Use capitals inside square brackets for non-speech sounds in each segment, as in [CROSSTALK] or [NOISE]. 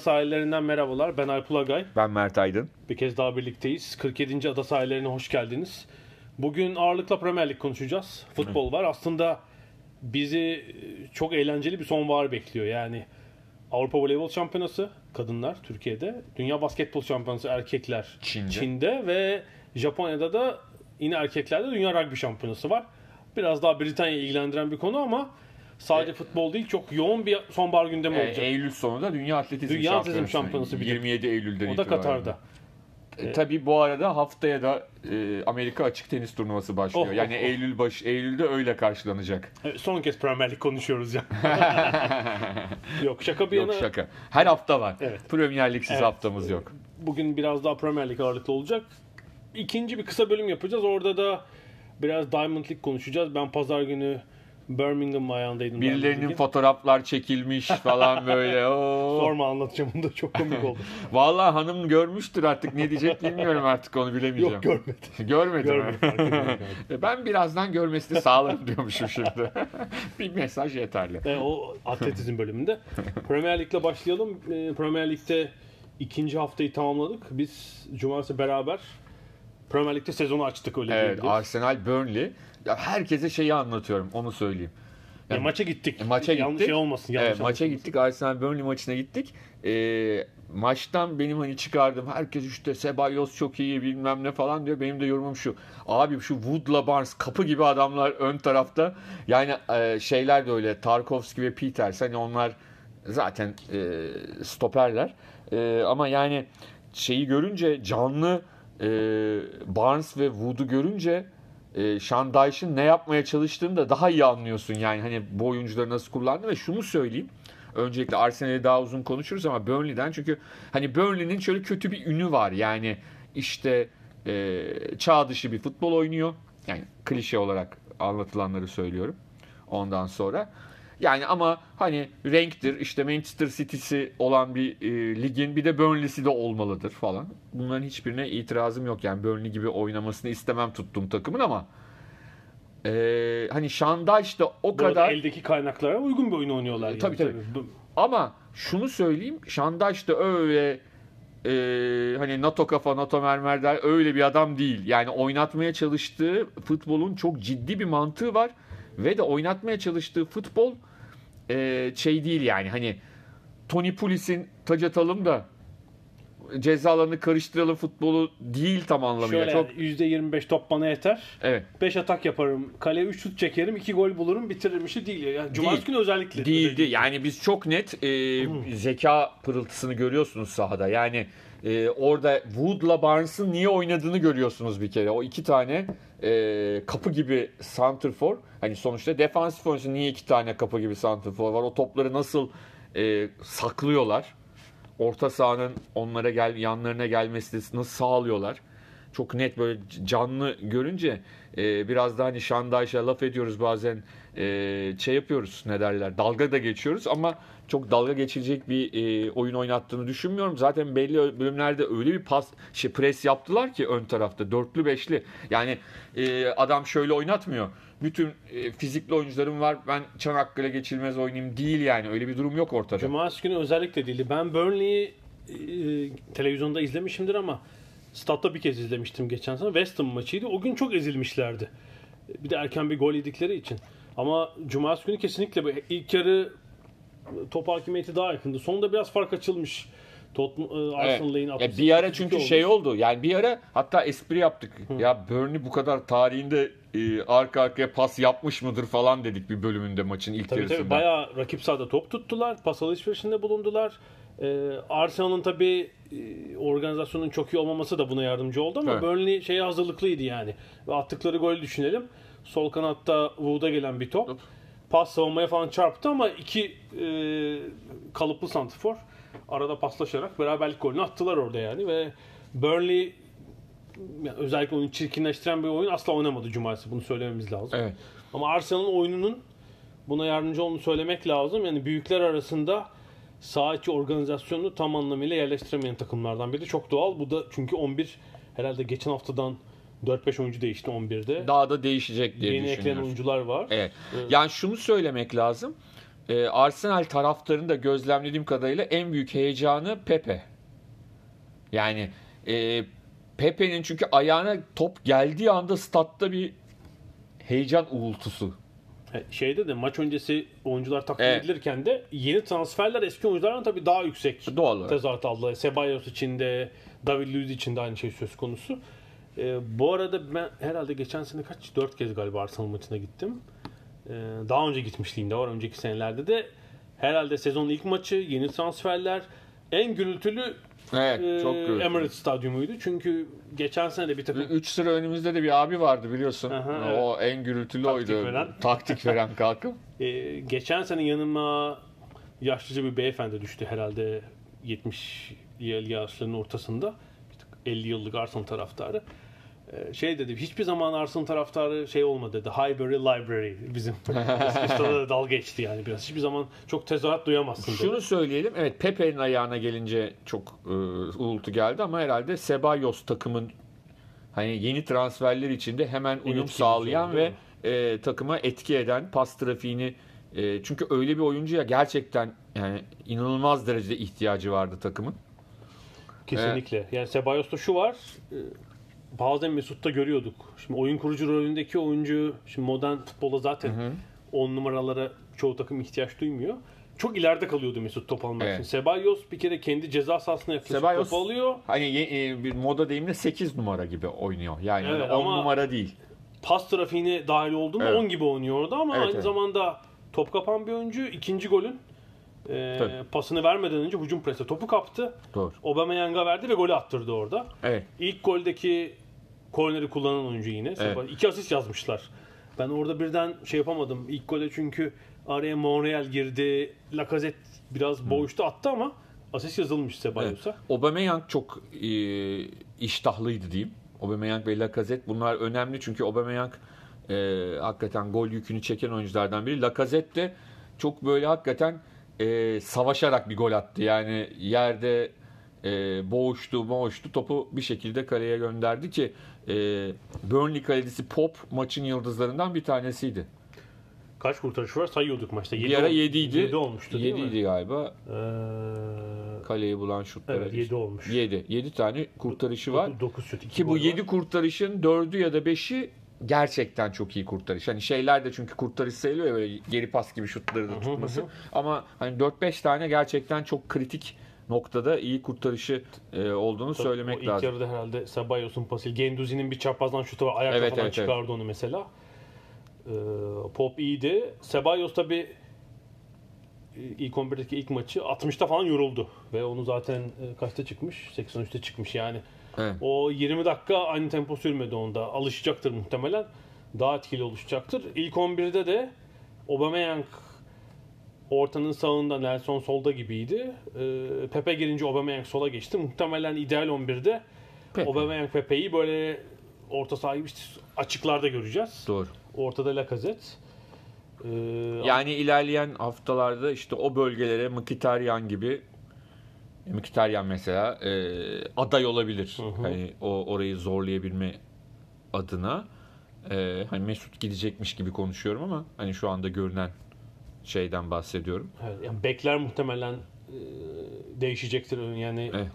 Sahillerinden merhabalar. Ben Alp Ulagay. Ben Mert Aydın. Bir kez daha birlikteyiz. 47. Ada sahillerine hoş geldiniz. Bugün ağırlıkla Premier Lig konuşacağız. Futbol var. Aslında bizi çok eğlenceli bir sonbahar bekliyor. Yani Avrupa Voleybol Şampiyonası kadınlar Türkiye'de. Dünya Basketbol Şampiyonası erkekler Çin'de. ve Japonya'da da yine erkeklerde Dünya Rugby Şampiyonası var. Biraz daha Britanya'yı ilgilendiren bir konu ama sadece futbol değil çok yoğun bir sonbahar gündemi Ee, olacak. Eylül sonunda Dünya Atletizm Dünya Atletizm Şampiyonası. Şampiyonası bir de. 27 Eylül'den o da itibaren. Katar'da. E, tabii bu arada haftaya da e, Amerika Açık Tenis Turnuvası başlıyor. Oh, yani oh, oh. Eylül baş Eylül'de öyle karşılanacak. Evet, son kez Premier Lig konuşuyoruz ya. [LAUGHS] yok şaka bir yok yana. şaka. Her hafta var. Evet. Premier Lig'siz Evet. haftamız yok. Bugün biraz daha Premier Lig ağırlıklı olacak. İkinci bir kısa bölüm yapacağız. Orada da biraz Diamond League konuşacağız. Ben pazar günü Birmingham ayağındaydım. Birilerinin fotoğraflar çekilmiş falan böyle. [LAUGHS] Oo. Sorma anlatacağım bunu da çok komik oldu. [LAUGHS] Vallahi hanım görmüştür artık ne diyecek bilmiyorum artık onu bilemeyeceğim. Yok görmedi. [LAUGHS] Görmedi mi? Görmedi, ben birazdan görmesini sağlarım diyormuşum şimdi. bir mesaj yeterli. E, o atletizm bölümünde. Premier Lig'le başlayalım. E, Premier Lig'de ikinci haftayı tamamladık. Biz cumartesi beraber Premier Lig'de sezonu açtık öyle Evet diyebiliriz. Arsenal Burnley. Ya herkese şeyi anlatıyorum onu söyleyeyim. E, maça gittik. E, maça Yanlış gittik. şey olmasın. Yanlış Evet, maça gittik. Arsenal Burnley maçına gittik. Ee, maçtan benim hani çıkardım. Herkes işte Sebayos çok iyi bilmem ne falan diyor. Benim de yorumum şu. Abi şu Wood'la Barnes kapı gibi adamlar ön tarafta. Yani e, şeyler de öyle. Tarkovski ve Peters. Hani onlar zaten e, stoperler. E, ama yani şeyi görünce canlı e, Barnes ve Wood'u görünce e, Sean Dyche'ın ne yapmaya çalıştığını da daha iyi anlıyorsun yani hani bu oyuncuları nasıl kullandı ve şunu söyleyeyim. Öncelikle Arsenal'i daha uzun konuşuruz ama Burnley'den çünkü hani Burnley'nin şöyle kötü bir ünü var yani işte e, çağ dışı bir futbol oynuyor. Yani klişe olarak anlatılanları söylüyorum. Ondan sonra yani ama hani renktir işte Manchester City'si olan bir e, ligin bir de Burnley'si de olmalıdır falan. Bunların hiçbirine itirazım yok. Yani Burnley gibi oynamasını istemem tuttuğum takımın ama e, hani Şandaş da o Bu kadar eldeki kaynaklara uygun bir oyun oynuyorlar. E, tabii, tabii. Bu- ama şunu söyleyeyim Şandaş da öyle e, hani NATO kafa NATO mermer der öyle bir adam değil. Yani oynatmaya çalıştığı futbolun çok ciddi bir mantığı var ve de oynatmaya çalıştığı futbol e, şey değil yani hani Tony Pulis'in taç atalım da cezalarını karıştıralım futbolu değil tam anlamıyla. Şöyle çok yani %25 top bana yeter. evet. 5 atak yaparım. Kaleye 3 şut çekerim. 2 gol bulurum. Bitiririm işi değil. Yani Cumartesi günü özellikle. Değildi. Yani biz çok net e, zeka pırıltısını görüyorsunuz sahada. Yani e, orada Wood'la Barnes'ın niye oynadığını görüyorsunuz bir kere. O iki tane e, kapı gibi santrfor. Hani sonuçta defansif oyuncusu niye iki tane kapı gibi santrfor var? O topları nasıl e, saklıyorlar? Orta sahanın onlara gel yanlarına gelmesini nasıl sağlıyorlar? Çok net böyle canlı görünce e, biraz da hani Şandayş'a laf ediyoruz bazen e, şey yapıyoruz ne derler dalga da geçiyoruz ama çok dalga geçilecek bir e, oyun oynattığını düşünmüyorum. Zaten belli bölümlerde öyle bir pas şey pres yaptılar ki ön tarafta dörtlü beşli. Yani e, adam şöyle oynatmıyor. Bütün e, fizikli oyuncularım var. Ben Çanakkale geçilmez oynayayım değil yani. Öyle bir durum yok ortada. Cumartesi günü özellikle değildi. Ben Burnley'i e, televizyonda izlemişimdir ama statta bir kez izlemiştim geçen sene. West Ham maçıydı. O gün çok ezilmişlerdi. Bir de erken bir gol yedikleri için. Ama cumartesi günü kesinlikle bu ilk yarı top hakimiyeti daha yakındı. Sonunda biraz fark açılmış. Tottenham e, Evet. Arsenal'ın Ya 68 bir ara çünkü olmuş. şey oldu. Yani bir ara hatta espri yaptık. Ya Burnley bu kadar tarihinde e, arka arkaya pas yapmış mıdır falan dedik bir bölümünde maçın ilk Tabii yarısında. tabii bayağı rakip sahada top tuttular. Pas alışverişinde bulundular. Ee, Arsenal'ın tabii e, organizasyonun çok iyi olmaması da buna yardımcı oldu ama Evet. Burnley şeye hazırlıklıydı yani. Ve attıkları golü düşünelim. Sol kanatta Wood'a gelen bir top. Pas savunmaya falan çarptı ama iki e, kalıplı santifor arada paslaşarak beraberlik golünü attılar orada yani ve Burnley yani özellikle oyunu çirkinleştiren bir oyun asla oynamadı cumartesi. Bunu söylememiz lazım. Evet. Ama Arsenal'ın oyununun buna yardımcı olduğunu söylemek lazım. Yani büyükler arasında sağ içi organizasyonunu tam anlamıyla yerleştiremeyen takımlardan biri. Çok doğal. Bu da çünkü 11 herhalde geçen haftadan 4-5 oyuncu değişti 11'de. Daha da değişecek diye Yeni eklenen düşünüyorum. oyuncular var. Evet. Yani şunu söylemek lazım. Ee, Arsenal taraftarının da gözlemlediğim kadarıyla en büyük heyecanı Pepe. Yani e, Pepe'nin çünkü ayağına top geldiği anda statta bir heyecan uğultusu. E, Şeyde de maç öncesi oyuncular takdim Evet. edilirken de yeni transferler eski oyunculardan tabii daha yüksek Doğal olarak. tezahürat aldı. Sebayos için de David Luiz için de aynı şey söz konusu. E, bu arada ben herhalde geçen sene kaç? 4 kez galiba Arsenal maçına gittim. E, daha önce gitmişliğim de var. Önceki senelerde de herhalde sezonun ilk maçı, yeni transferler en gürültülü Evet, e, çok gürültülü. Emirates Stadyumuydu. Çünkü geçen sene de bir takım 3 sıra önümüzde de bir abi vardı biliyorsun. Aha, o en gürültülü Taktik oydu. veren. Taktik veren kalkıp. Ee, [LAUGHS] geçen sene yanıma yaşlıca bir beyefendi düştü herhalde 70 yaşlarının ortasında. İşte 50 yıllık Arsenal taraftarı. Ee, şey dedi, hiçbir zaman Arsenal taraftarı şey olmadı dedi. Highbury Library bizim. [LAUGHS] İsviçre'de de dalga geçti yani biraz. Hiçbir zaman çok tezahürat duyamazsın dedi. Şunu söyleyelim. Evet Pepe'nin ayağına gelince çok e, uğultu geldi ama herhalde Sebayos takımın hani yeni transferler içinde hemen uyum etkili sağlayan değil ve e, takıma etki eden pas trafiğini e, çünkü öyle bir oyuncuya gerçekten yani inanılmaz derecede ihtiyacı vardı takımın. Kesinlikle. Yani Sebayos'ta şu var. e, Bazen Mesut'ta görüyorduk. Şimdi oyun kurucu rolündeki oyuncu şimdi modern futbolda zaten 10 numaralara çoğu takım ihtiyaç duymuyor. Çok ileride kalıyordu Mesut top almak Evet. için. Sebayos bir kere kendi ceza sahasına yaklaşıp Sebayos- top alıyor. Hani e, bir moda deyimle 8 numara gibi oynuyor. Yani Evet, öyle 10 ama- numara değil. Pas trafiğine dahil olduğunda Evet. 10 gibi oynuyor orada ama Evet, aynı evet. zamanda top kapan bir oyuncu. ikinci golün e, Tabii. pasını vermeden önce hücum presi topu kaptı. Doğru. Aubameyang'a verdi ve golü attırdı orada. Evet. İlk goldeki korneri kullanan oyuncu yine. Evet. İki asist yazmışlar. Ben orada birden şey yapamadım. İlk gole çünkü araya Monreal girdi. Lacazette biraz boğuştu attı ama asist yazılmış Sebayos'a. Aubameyang çok e, iştahlıydı diyeyim. Aubameyang ve Lacazette bunlar önemli çünkü Aubameyang e, hakikaten gol yükünü çeken oyunculardan biri. Lacazette de çok böyle hakikaten e, savaşarak bir gol attı. Yani yerde e, boğuştu, boğuştu topu bir şekilde kaleye gönderdi ki e, Burnley kalecisi Pop maçın yıldızlarından bir tanesiydi. Kaç kurtarış var sayıyorduk maçta. Bir ara ol- 7 idi. yedi olmuştu değil 7 mi? idi galiba. Ee, Kaleyi bulan şutları. evet 7 olmuş. 7. 7 tane kurtarışı var. 9 şut. Ki bu gol var. 7 kurtarışın 4'ü ya da 5'i gerçekten çok iyi kurtarış. Hani şeyler de çünkü kurtarış sayılıyor ya böyle geri pas gibi şutları da tutması. Ama hani 4-5 tane gerçekten çok kritik noktada iyi kurtarışı e, olduğunu Tabii söylemek o ilk lazım. yarıda herhalde Sebayos'un pası. Genduzi'nin bir çaprazdan şutu var. Ayakta Evet, falan evet, çıkardı onu mesela. Ee, Pop iyiydi. Sebayos tabi ilk 11'deki ilk maçı 60'ta falan yoruldu. Ve onu zaten e, kaçta çıkmış? 83'te çıkmış yani. Evet. O 20 dakika aynı tempo sürmedi onda. Alışacaktır muhtemelen. Daha etkili oluşacaktır. İlk 11'de de Aubameyang ortanın sağında Nelson solda gibiydi. Ee, Pepe girince Aubameyang sola geçti. Muhtemelen ideal 11'de Pepe. Aubameyang Pepe'yi böyle orta saha işte açıklarda göreceğiz. Doğru. Ortada Lacazette. Ee, Yani ilerleyen haftalarda işte o bölgelere Mkhitaryan gibi Mkhitaryan mesela e, aday olabilir. Hani o orayı zorlayabilme adına. E, hani Mesut gidecekmiş gibi konuşuyorum ama hani şu anda görünen şeyden bahsediyorum. Evet, yani bekler muhtemelen e, değişecektir. Yani Evet.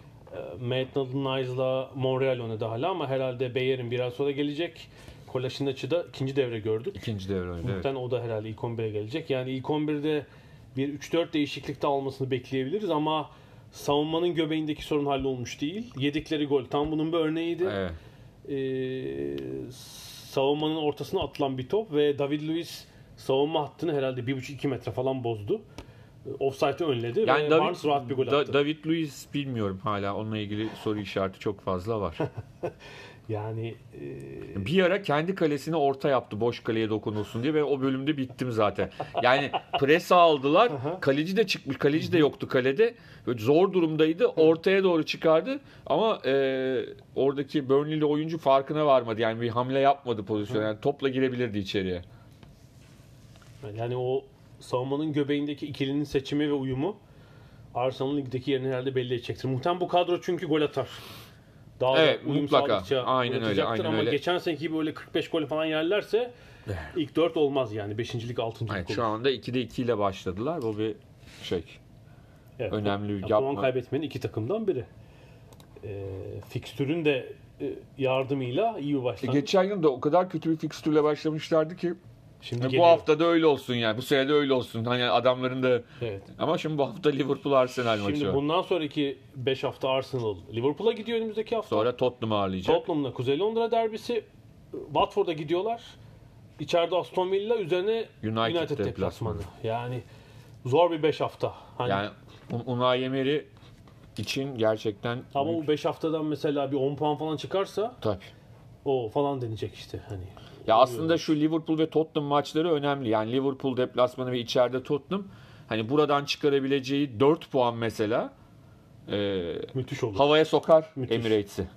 e, Maitland Nice'la Monreal oynadı hala ama herhalde Bayer'in biraz sonra gelecek. Kolaşinaç'ı da ikinci devre gördük. İkinci devre oynadı. Evet. O da herhalde ilk 11'e gelecek. Yani ilk 11'de bir 3-4 değişiklikte almasını bekleyebiliriz ama savunmanın göbeğindeki sorun hallolmuş değil. Yedikleri gol tam bunun bir örneğiydi. Evet. Ee, savunmanın ortasına atılan bir top ve David Luiz savunma hattını herhalde 1,5-2 metre falan bozdu. Offside'ı önledi Yani ve David, Barnes rahat bir gol Da- attı. David Luiz bilmiyorum hala onunla ilgili soru işareti çok fazla var. [LAUGHS] yani e, Bir ara kendi kalesine orta yaptı boş kaleye dokunulsun diye ve o bölümde bittim zaten. Yani pres aldılar. kaleci de çıkmış. Kaleci de yoktu kalede. Böyle zor durumdaydı. Ortaya doğru çıkardı. Ama e, oradaki Burnley'li oyuncu farkına varmadı. Yani bir hamle yapmadı pozisyon. Yani topla girebilirdi içeriye. Yani o savunmanın göbeğindeki ikilinin seçimi ve uyumu Arsenal'ın ligdeki yerini herhalde belli edecektir. Muhtemelen bu kadro çünkü gol atar. Daha Evet, da uyum mutlaka. Aynen öyle, aynen ama öyle. geçen seneki böyle 45 gol falan yerlerse ilk 4 olmaz yani. 5. lig 6. lig Evet, olur. şu anda 2'de 2 ile başladılar. Bu bir şey. Evet, önemli bir ya, yapma. Puan kaybetmenin iki takımdan biri. E, fikstürün de e, yardımıyla iyi bir E, başlangıç. geçen yıl da o kadar kötü bir fikstürle başlamışlardı ki Şimdi bu geliyor. hafta da öyle olsun yani. Bu sene de öyle olsun. Hani adamların da Evet. ama şimdi bu hafta Liverpool Arsenal maçı. Şimdi var. bundan sonraki 5 hafta Arsenal Liverpool'a gidiyor önümüzdeki hafta. Sonra Tottenham'ı ağırlayacak. Tottenham'la Kuzey Londra derbisi Watford'a gidiyorlar. İçeride Aston Villa üzerine United United, deplasmanı. deplasmanı. Yani zor bir 5 hafta. Hani Yani Un- Unai Emery için gerçekten ama bu 5 haftadan mesela bir 10 puan falan çıkarsa tabii. o falan deneyecek işte hani. Ya aslında şu Liverpool ve Tottenham maçları önemli. Yani Liverpool deplasmanı ve içeride Tottenham hani buradan çıkarabileceği 4 puan mesela e, Müthiş olur. havaya sokar Müthiş. Emirates'i.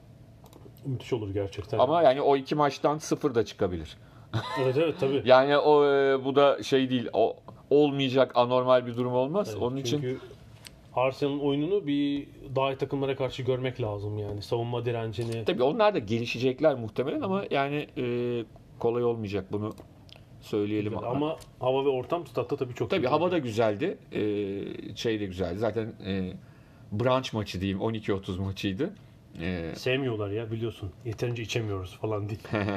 Müthiş olur gerçekten. Ama yani o iki maçtan sıfır da çıkabilir. [LAUGHS] evet evet tabii. Yani o e, bu da şey değil. O olmayacak anormal bir durum olmaz. Evet, Onun için Arsenal'ın oyununu bir daha iyi takımlara karşı görmek lazım yani. Savunma direncini. tabii onlar da gelişecekler muhtemelen ama yani e, kolay olmayacak bunu söyleyelim. Ama hava ve ortam statta tabii çok Tabii hava da güzeldi. Ee, şey de güzeldi. Zaten e, brunch maçı diyeyim. 12.30 maçıydı. Ee, Sevmiyorlar ya biliyorsun. Yeterince içemiyoruz falan değil. [LAUGHS]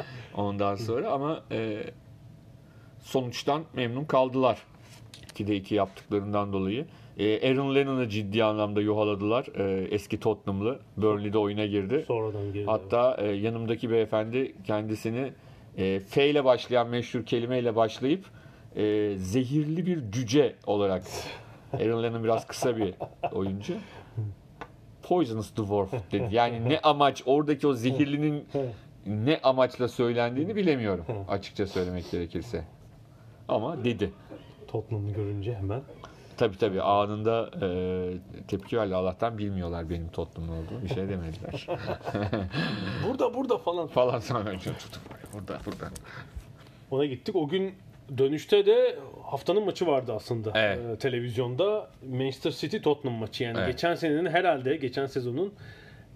[LAUGHS] ondan sonra ama e, sonuçtan memnun kaldılar. 2'de 2 yaptıklarından dolayı. E, Aaron Lennon'ı ciddi anlamda yuhaladılar. E, eski Tottenham'lı. Burnley'de oyuna girdi. Sonradan girdi. Hatta e, yanımdaki beyefendi kendisini e, F ile başlayan meşhur kelimeyle başlayıp e, zehirli bir cüce olarak Aaron Lennon biraz kısa bir oyuncu. Poisonous Dwarf dedi. Yani ne amaç oradaki o zehirlinin ne amaçla söylendiğini bilemiyorum açıkça söylemek gerekirse. Ama dedi. Tottenham'ı görünce hemen. Tabi tabi anında e, tepki verdi. Allah'tan bilmiyorlar benim Tottenham'lı olduğumu. Bir şey demediler. Burada burada falan. Falan sonra tutun burada burada. Ona gittik. O gün dönüşte de haftanın maçı vardı aslında. Evet. Ee, televizyonda Manchester City Tottenham maçı. Yani Evet. geçen senenin herhalde geçen sezonun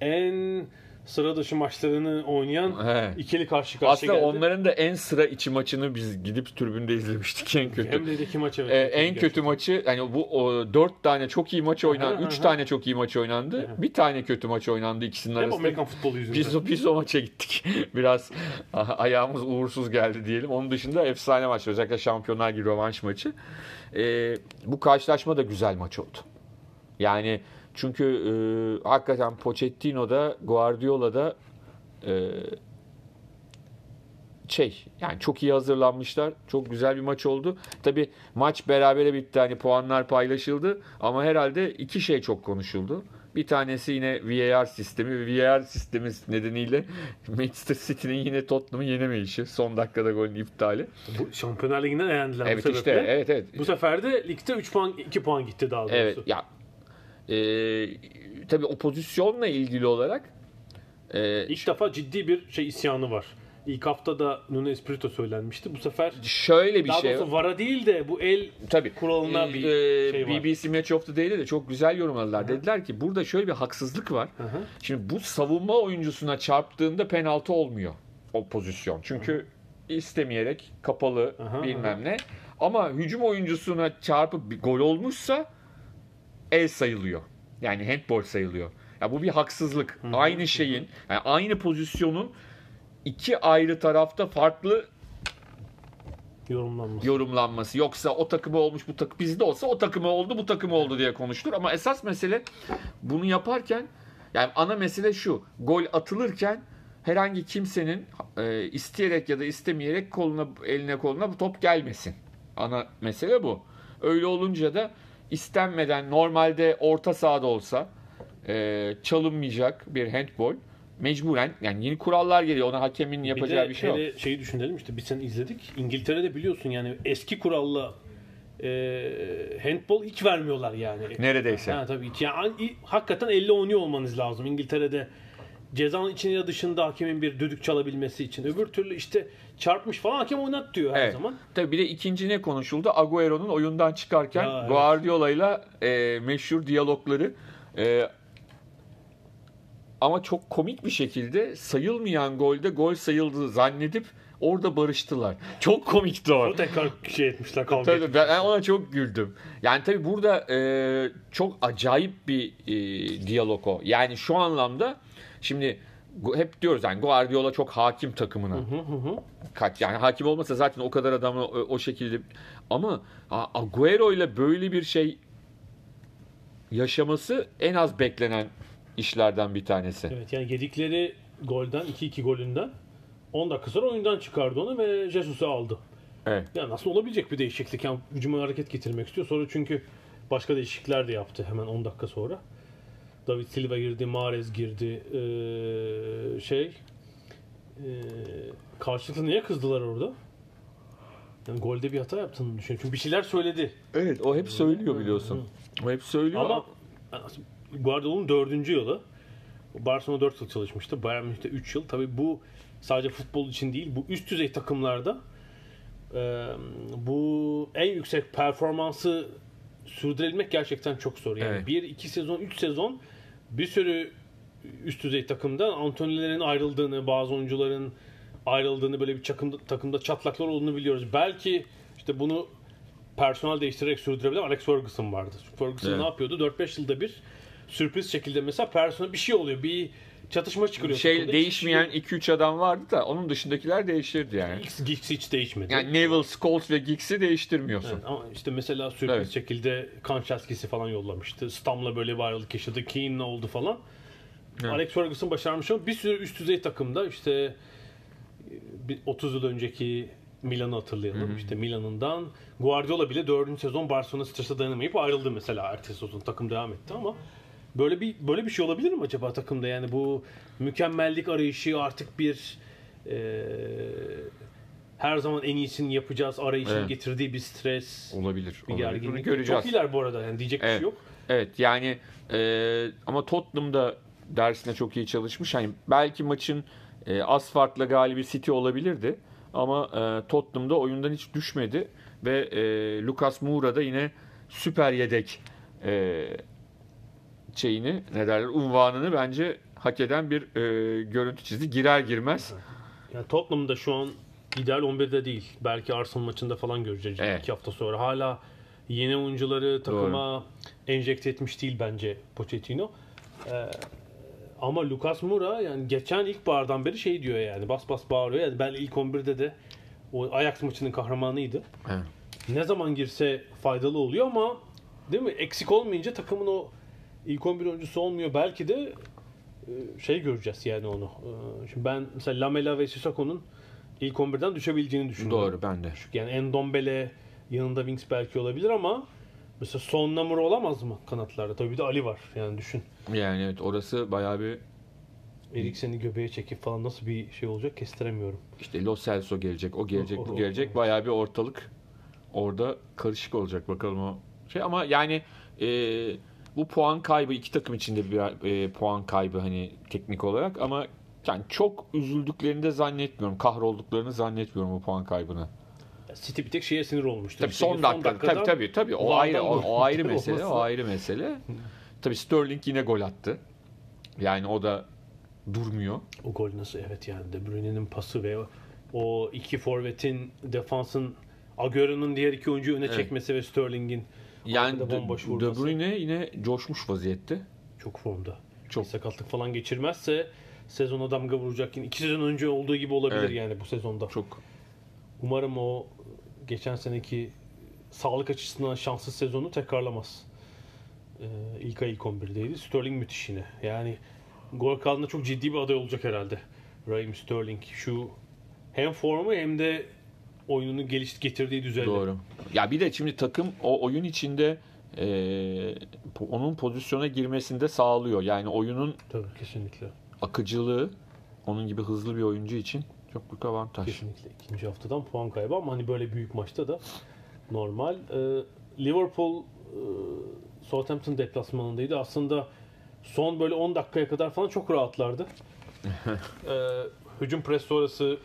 en sıra dışı maçlarını oynayan Evet. ikili karşı karşıya Aslında geldi. onların da en sıra içi maçını biz gidip tribünde izlemiştik en kötü. Emre'deki maç evet. Ee, en Gerçekten. kötü maçı yani bu o, dört tane çok iyi maç oynan, Aha, üç tane çok iyi maç oynandı. Bir tane kötü maç oynandı ikisinin Hep arasında. Amerikan futbolu yüzünden. Biz o, biz o maça gittik. [LAUGHS] Biraz ayağımız uğursuz geldi diyelim. Onun dışında efsane maç. Özellikle Şampiyonlar Ligi rövanş maçı. Ee, bu karşılaşma da güzel maç oldu. Yani çünkü e, hakikaten Pochettino'da Guardiola'da e, şey yani çok iyi hazırlanmışlar. Çok güzel bir maç oldu. Tabi maç berabere bitti. Hani puanlar paylaşıldı ama herhalde iki şey çok konuşuldu. Bir tanesi yine VAR sistemi. VAR sistemi nedeniyle [LAUGHS] Manchester City'nin yine Tottenham'ı yenemeyişi. Son dakikada golün iptali. Bu Şampiyonlar Ligi'nden eğlendiler Evet bu işte sebeple. evet evet. Bu sefer de ligde 3 puan 2 puan gitti daha doğrusu. Evet ya e, tabii o pozisyonla ilgili olarak e, İlk defa ciddi bir şey isyanı var. İlk hafta da Nuno Espirito söylenmişti. Bu sefer şöyle bir daha şey doğrusu VAR'a değil de bu el Tabii. kuralına Ee, bir e, şey var. BBC Match of the Day'de de çok güzel yorumladılar. Dediler ki burada şöyle bir haksızlık var. Hı hı. Şimdi bu savunma oyuncusuna çarptığında penaltı olmuyor o pozisyon. Çünkü istemeyerek kapalı Aha, bilmem ne. Ama hücum oyuncusuna çarpıp bir gol olmuşsa el sayılıyor. Yani handball sayılıyor. Ya bu bir haksızlık. Aynı şeyin, yani aynı pozisyonun iki ayrı tarafta farklı Yorumlanması. yorumlanması. Yoksa o takımı olmuş bu takım bizde olsa o takımı oldu bu takımı oldu diye konuşulur. Ama esas mesele bunu yaparken yani ana mesele şu. Gol atılırken herhangi kimsenin e, isteyerek ya da istemeyerek koluna eline koluna bu top gelmesin. Ana mesele bu. Öyle olunca da istenmeden normalde orta sahada olsa e, çalınmayacak bir handball mecburen yani yeni kurallar geliyor. Ona hakemin yapacağı bir de bir şey yok. hele şeyi düşünelim işte biz seni izledik. İngiltere'de biliyorsun yani eski kuralla e, handball hiç vermiyorlar yani. Neredeyse. Ha, tabii ki. Yani, hakikaten 50 oynuyor olmanız lazım İngiltere'de. Cezanın içine ya dışında hakemin bir düdük çalabilmesi için. Öbür türlü işte çarpmış falan hakem oynat diyor her Evet. zaman. Tabii bir de ikinci ne konuşuldu? Agüero'nun oyundan çıkarken Ya, evet. Guardiola'yla e, meşhur diyalogları e, ama çok komik bir şekilde sayılmayan golde gol sayıldığı zannedip orada barıştılar. [LAUGHS] Çok komikti o. O tekrar şey etmişler kavga Tabii etmişler. ben ona çok güldüm. Yani tabii burada e, çok acayip bir e, diyalog o. Yani şu anlamda şimdi hep diyoruz yani Guardiola çok hakim takımına. Kaç yani hakim olmasa zaten o kadar adamı o, o şekilde ama Agüero ile böyle bir şey yaşaması en az beklenen işlerden bir tanesi. Evet yani yedikleri golden 2-2 golünden 10 dakika sonra oyundan çıkardı onu ve Jesus'u aldı. Evet. Ya nasıl olabilecek bir değişiklik? Yani hücuma hareket getirmek istiyor. Sonra çünkü başka değişiklikler de yaptı hemen 10 dakika sonra. David Silva girdi, Mahrez girdi. Ee, şey ee, karşılıklı niye kızdılar orada? Yani golde bir hata yaptığını düşünüyorum. Çünkü bir şeyler söyledi. Evet o hep söylüyor biliyorsun. O hep söylüyor Ama Guardiola'nın dördüncü yılı. Barcelona 4 yıl çalışmıştı. Bayern Münih'te 3 yıl. Tabii bu sadece futbol için değil. Bu üst düzey takımlarda e, bu en yüksek performansı sürdürebilmek gerçekten çok zor. Yani Evet. 1 2 sezon, 3 sezon bir sürü üst düzey takımda Antony'lerin ayrıldığını, bazı oyuncuların ayrıldığını, böyle bir takımda, takımda çatlaklar olduğunu biliyoruz. Belki işte bunu personel değiştirerek sürdürebilir. Alex Ferguson vardı. Ferguson Evet. ne yapıyordu? 4-5 yılda bir sürpriz şekilde mesela personel bir şey oluyor. Bir çatışma çıkıyor. şey değişmeyen Hiç- 2-3 adam vardı da onun dışındakiler değişirdi yani. X, Giggs hiç değişmedi. Yani Neville, Scholes ve Giggs'i değiştirmiyorsun. Evet, ama işte mesela sürpriz Evet. şekilde Kancheskis'i falan yollamıştı. Stam'la böyle bir ayrılık yaşadı. Keane'le oldu falan. Evet. Alex Ferguson başarmış ama bir sürü üst düzey takımda işte e, bir 30 yıl önceki Milan'ı hatırlayalım. İşte Milan'ından Guardiola bile 4. sezon Barcelona strese dayanamayıp ayrıldı mesela ertesi sezon takım devam etti ama böyle bir böyle bir şey olabilir mi acaba takımda yani bu mükemmellik arayışı artık bir e, her zaman en iyisini yapacağız arayışın Evet. getirdiği bir stres, Olabilir. bir olabilir. Bunu gerginlik. göreceğiz. Çok iyiler bu arada yani diyecek bir Evet. şey yok. Evet yani e, ama Tottenham da dersine çok iyi çalışmış. Hani belki maçın e, az farkla galibi City olabilirdi. Ama e, Tottenham da oyundan hiç düşmedi ve e, Lucas Moura da yine süper yedek e, şeyini ne derler unvanını bence hak eden bir e, görüntü çizdi. Girer girmez. Yani Tottenham'da şu an ideal 11'de değil. Belki Arsenal maçında falan göreceğiz Evet. iki hafta sonra. Hala yeni oyuncuları takıma enjekte etmiş değil bence Pochettino. Ee, ama Lucas Moura yani geçen ilk bardan beri şey diyor yani bas bas bağırıyor. Yani ben ilk 11'de de o Ajax maçının kahramanıydı. Evet. Ne zaman girse faydalı oluyor ama değil mi? Eksik olmayınca takımın o ilk 11 oyuncusu olmuyor. Belki de e, şey göreceğiz yani onu. E, Şimdi ben mesela Lamela ve Sissako'nun ilk 11'den düşebileceğini düşünüyorum. Doğru ben de. Yani Endombele yanında Wings belki olabilir ama mesela son numara olamaz mı kanatlarda? Tabii bir de Ali var yani düşün. Yani evet orası bayağı bir Eriksen'i göbeğe çekip falan nasıl bir şey olacak kestiremiyorum. İşte Lo Celso gelecek, o gelecek, O- bu o- gelecek. evet. Bayağı bir ortalık orada karışık olacak bakalım o şey. Ama yani e, bu puan kaybı iki takım içinde bir e, puan kaybı hani teknik olarak ama yani çok üzüldüklerini de zannetmiyorum. Kahrolduklarını zannetmiyorum bu puan kaybına. City bir tek şeye sinir olmuştu. Tabii İşte son dakika tabii tabii tabii o ayrı o, o ayrı [LAUGHS] mesele, o ayrı mesele. Tabii Sterling yine gol attı. Yani o da durmuyor. O gol nasıl evet yani De Bruyne'nin pası ve o iki forvetin defansın Agüero'nun diğer iki oyuncuyu öne Evet. çekmesi ve Sterling'in Yani De, De Bruyne yine coşmuş vaziyette. çok formda. Çok. Sakatlık falan geçirmezse sezona damga vuracak. Yine iki sezon önce olduğu gibi olabilir Evet. yani bu sezonda. Çok Umarım o geçen seneki sağlık açısından şanssız sezonu tekrarlamaz. Ee, ilk ay ilk 11'deydi. Sterling müthiş yine. Yani gol krallığında çok ciddi bir aday olacak herhalde. Raheem Sterling. Şu hem formu hem de oyununu geliş getirdiği düzeyde. Doğru. Ya bir de şimdi takım o oyun içinde e, onun pozisyona girmesinde sağlıyor. Yani oyunun Tabii kesinlikle. akıcılığı onun gibi hızlı bir oyuncu için çok büyük avantaj. Kesinlikle ikinci haftadan puan kaybı ama hani böyle büyük maçta da normal. Ee, Liverpool e, Southampton deplasmanındaydı. Aslında son böyle 10 dakikaya kadar falan çok rahatlardı. ee, [LAUGHS] hücum pres sonrası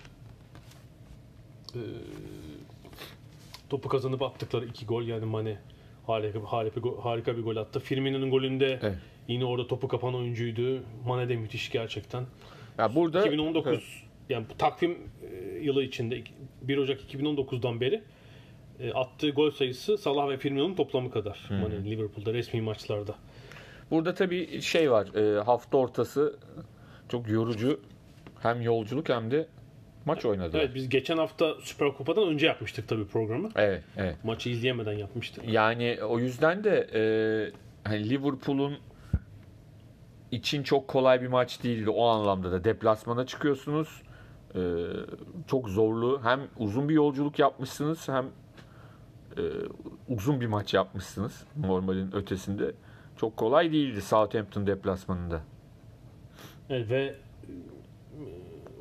e, topu kazanıp attıkları iki gol yani Mane harika, harika, harika bir gol attı. Firmino'nun golünde Evet. yine orada topu kapan oyuncuydu. Mane de müthiş gerçekten. Ya burada 2019 yani bu takvim e, yılı içinde 1 Ocak 2019'dan beri e, attığı gol sayısı Salah ve Firmino'nun toplamı kadar. Hani Liverpool'da resmi maçlarda. Burada tabii şey var. e, hafta ortası çok yorucu hem yolculuk hem de maç oynadılar. Evet biz geçen hafta Süper Kupa'dan önce yapmıştık tabii programı. Evet, evet. Maçı izleyemeden yapmıştık. Yani o yüzden de e, hani Liverpool'un için çok kolay bir maç değildi o anlamda da. Deplasmana çıkıyorsunuz. E, çok zorlu. Hem uzun bir yolculuk yapmışsınız hem e, uzun bir maç yapmışsınız. Normalin ötesinde. Çok kolay değildi Southampton deplasmanında. Evet, ve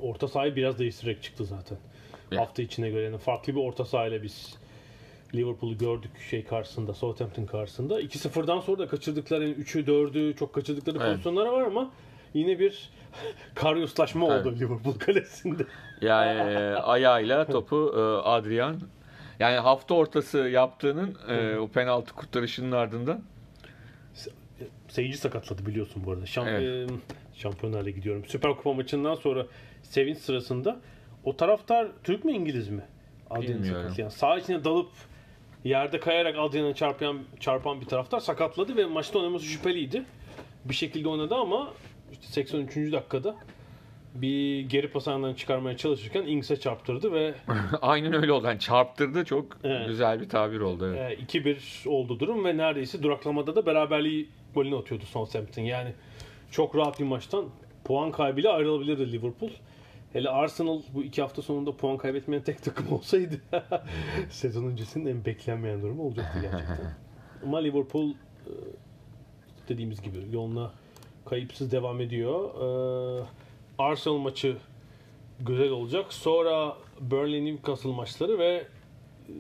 orta sahayı biraz değiştirerek çıktı zaten. Evet. Hafta içine göre yani farklı bir orta sahayla biz Liverpool'u gördük şey karşısında, Southampton karşısında. 2-0'dan sonra da kaçırdıkları yani 3'ü 4'ü çok kaçırdıkları Evet. pozisyonlar var ama yine bir [LAUGHS] karyoslaşma Evet. oldu Liverpool kalesinde. Yani e, ayağıyla [LAUGHS] topu e, Adrian yani hafta ortası yaptığının e, o penaltı kurtarışının ardından Seyirci sakatladı biliyorsun bu arada. Şamp Evet. e, Şampiyonlar Ligi gidiyorum. Süper Kupa maçından sonra sevinç sırasında o taraftar Türk mü İngiliz mi? Adrian'ı sakatlayan. Sağ içine dalıp yerde kayarak Adrian'ı çarpan, çarpan bir taraftar sakatladı ve maçta oynaması şüpheliydi. Bir şekilde oynadı ama işte 83. dakikada bir geri pas ayağından çıkarmaya çalışırken Ings'e çarptırdı ve [LAUGHS] aynen öyle oldu. Yani çarptırdı çok Evet. güzel bir tabir oldu. Evet. e, 2-1 oldu durum ve neredeyse duraklamada da beraberliği golünü atıyordu Southampton. Yani çok rahat bir maçtan puan kaybıyla ayrılabilirdi Liverpool. Hele Arsenal bu iki hafta sonunda puan kaybetmeyen tek takım [LAUGHS] olsaydı [LAUGHS] sezon öncesinin en beklenmeyen durumu olacaktı gerçekten. [LAUGHS] Ama Liverpool e, dediğimiz gibi yoluna kayıpsız devam ediyor. E, Arsenal maçı güzel olacak. Sonra Burnley Newcastle maçları ve e,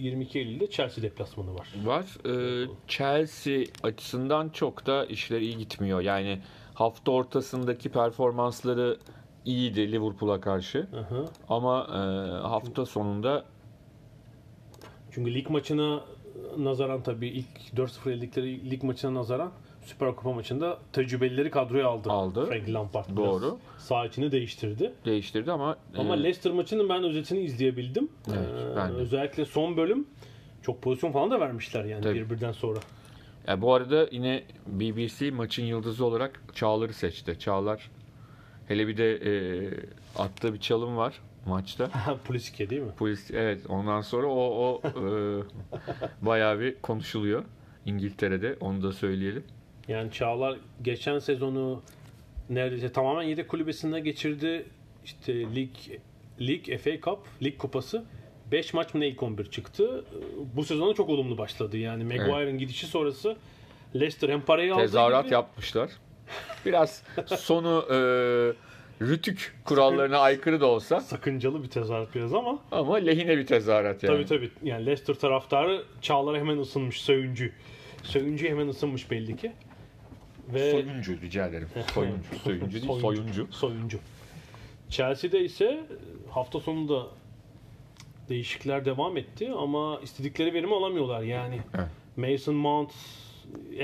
22 Eylül'de Chelsea deplasmanı var. Var. Ee, Chelsea açısından çok da işler iyi gitmiyor. Yani hafta ortasındaki performansları iyiydi Liverpool'a karşı. Aha. Ama e, hafta sonunda Çünkü lig maçına nazaran tabii ilk 4-0 eldikleri lig maçına nazaran Süper Kupa maçında tecrübelileri kadroya aldı. Aldı. Frank Lampard biraz Doğru. Sağ içini değiştirdi. değiştirdi ama Ama e, Leicester maçının ben özetini izleyebildim. Evet, Ee, ben de. özellikle son bölüm çok pozisyon falan da vermişler yani Tabii. birbirden sonra. ya bu arada yine BBC maçın yıldızı olarak Çağlar'ı seçti. Çağlar hele bir de e, attığı bir çalım var maçta. [LAUGHS] Pulisic değil mi? Polis evet ondan sonra o o e, [LAUGHS] bayağı bir konuşuluyor İngiltere'de onu da söyleyelim. Yani Çağlar geçen sezonu neredeyse tamamen yedek kulübesinde geçirdi. İşte lig, lig, FA Cup, lig kupası 5 maç mı ne ilk 11 çıktı. Bu sezona çok olumlu başladı. Yani Maguire'ın gidişi sonrası Leicester hem parayı aldı Tezahürat gibi, yapmışlar. Biraz sonu e, rütük kurallarına aykırı da olsa sakıncalı bir tezahürat biraz ama ama lehine bir tezahürat yani. tabii tabii yani Leicester taraftarı Çağlar'a hemen ısınmış Söyüncü. Söyüncü hemen ısınmış belli ki. Ve Soyuncu rica ederim. [LAUGHS] Soyuncu, soyuncu değil, soyuncu. Soyuncu. Chelsea'de ise hafta sonunda değişiklikler devam etti ama istedikleri verimi alamıyorlar. Yani Evet. Mason Mount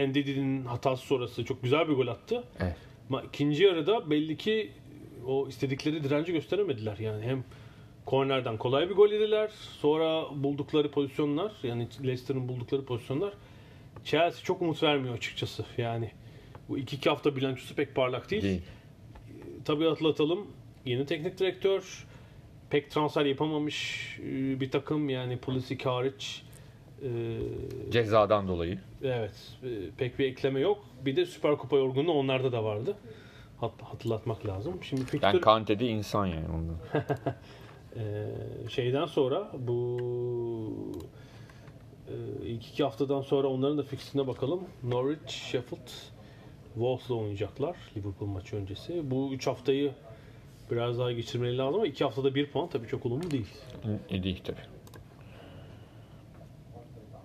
Ndidi'nin hatası sonrası çok güzel bir gol attı. Evet. Ama ikinci yarıda belli ki o istedikleri direnci gösteremediler. Yani hem kornerden kolay bir gol yediler. Sonra buldukları pozisyonlar yani Leicester'ın buldukları pozisyonlar Chelsea çok umut vermiyor açıkçası. Yani bu iki, iki hafta bilançosu pek parlak değil. Değil. tabii hatırlatalım. Yeni teknik direktör. Pek transfer yapamamış e, bir takım yani Pulisic hariç. E, Cezadan dolayı. evet e, pek bir ekleme yok. Bir de Süper Kupa yorgunluğu onlarda da vardı. Hat- hatırlatmak lazım. Şimdi Yani fikstür Kante de insan yani. Ondan. [LAUGHS] şeyden sonra bu ilk iki haftadan sonra onların da fikstürüne bakalım. Norwich, Sheffield, Wolves'la oynayacaklar Liverpool maçı öncesi. Bu üç haftayı biraz daha geçirmeleri lazım ama iki haftada bir puan tabii çok olumlu değil. İyi değil tabii.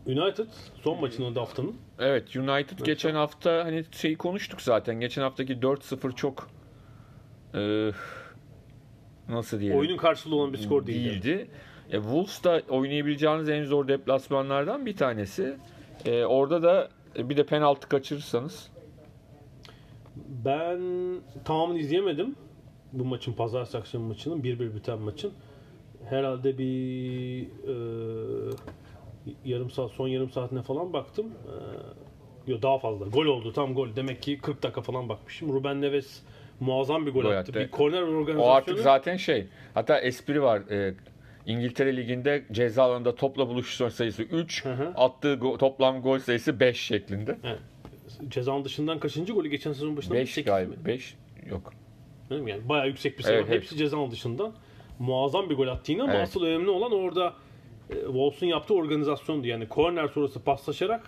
United son maçını da haftanın. Evet United geçen hafta hani şeyi konuştuk zaten. Geçen haftaki 4-0 çok e, nasıl diyelim? Oyunun karşılığı olan bir skor değildi. değildi. E, Wolves da oynayabileceğiniz en zor deplasmanlardan bir tanesi. E, orada da e, bir de penaltı kaçırırsanız Ben tamamını izleyemedim. Bu maçın pazartesi akşamı maçının 1-1 biten maçın. Herhalde bir e, yarım saat son yarım saatine falan baktım. E, yo daha fazla. Gol oldu. Tam gol. Demek ki 40 dakika falan bakmışım. Ruben Neves muazzam bir gol, Gol attı. attı. Bir korner organizasyonu. o artık zaten şey. Hatta espri var. E, İngiltere Ligi'nde ceza alanında topla buluşma sayısı 3, Hı hı. attığı go- toplam gol sayısı 5 şeklinde. Evet. Cezanın dışından kaçıncı golü geçen sezon başında? 5 Sekiz galiba. mi? 5 yok. Değil mi? Yani bayağı yüksek bir sayı Evet, var. evet. Hepsi cezanın dışından. Muazzam bir gol attı yine ama Evet. asıl önemli olan orada e, Wolves'un yaptığı organizasyondu. Yani korner sonrası paslaşarak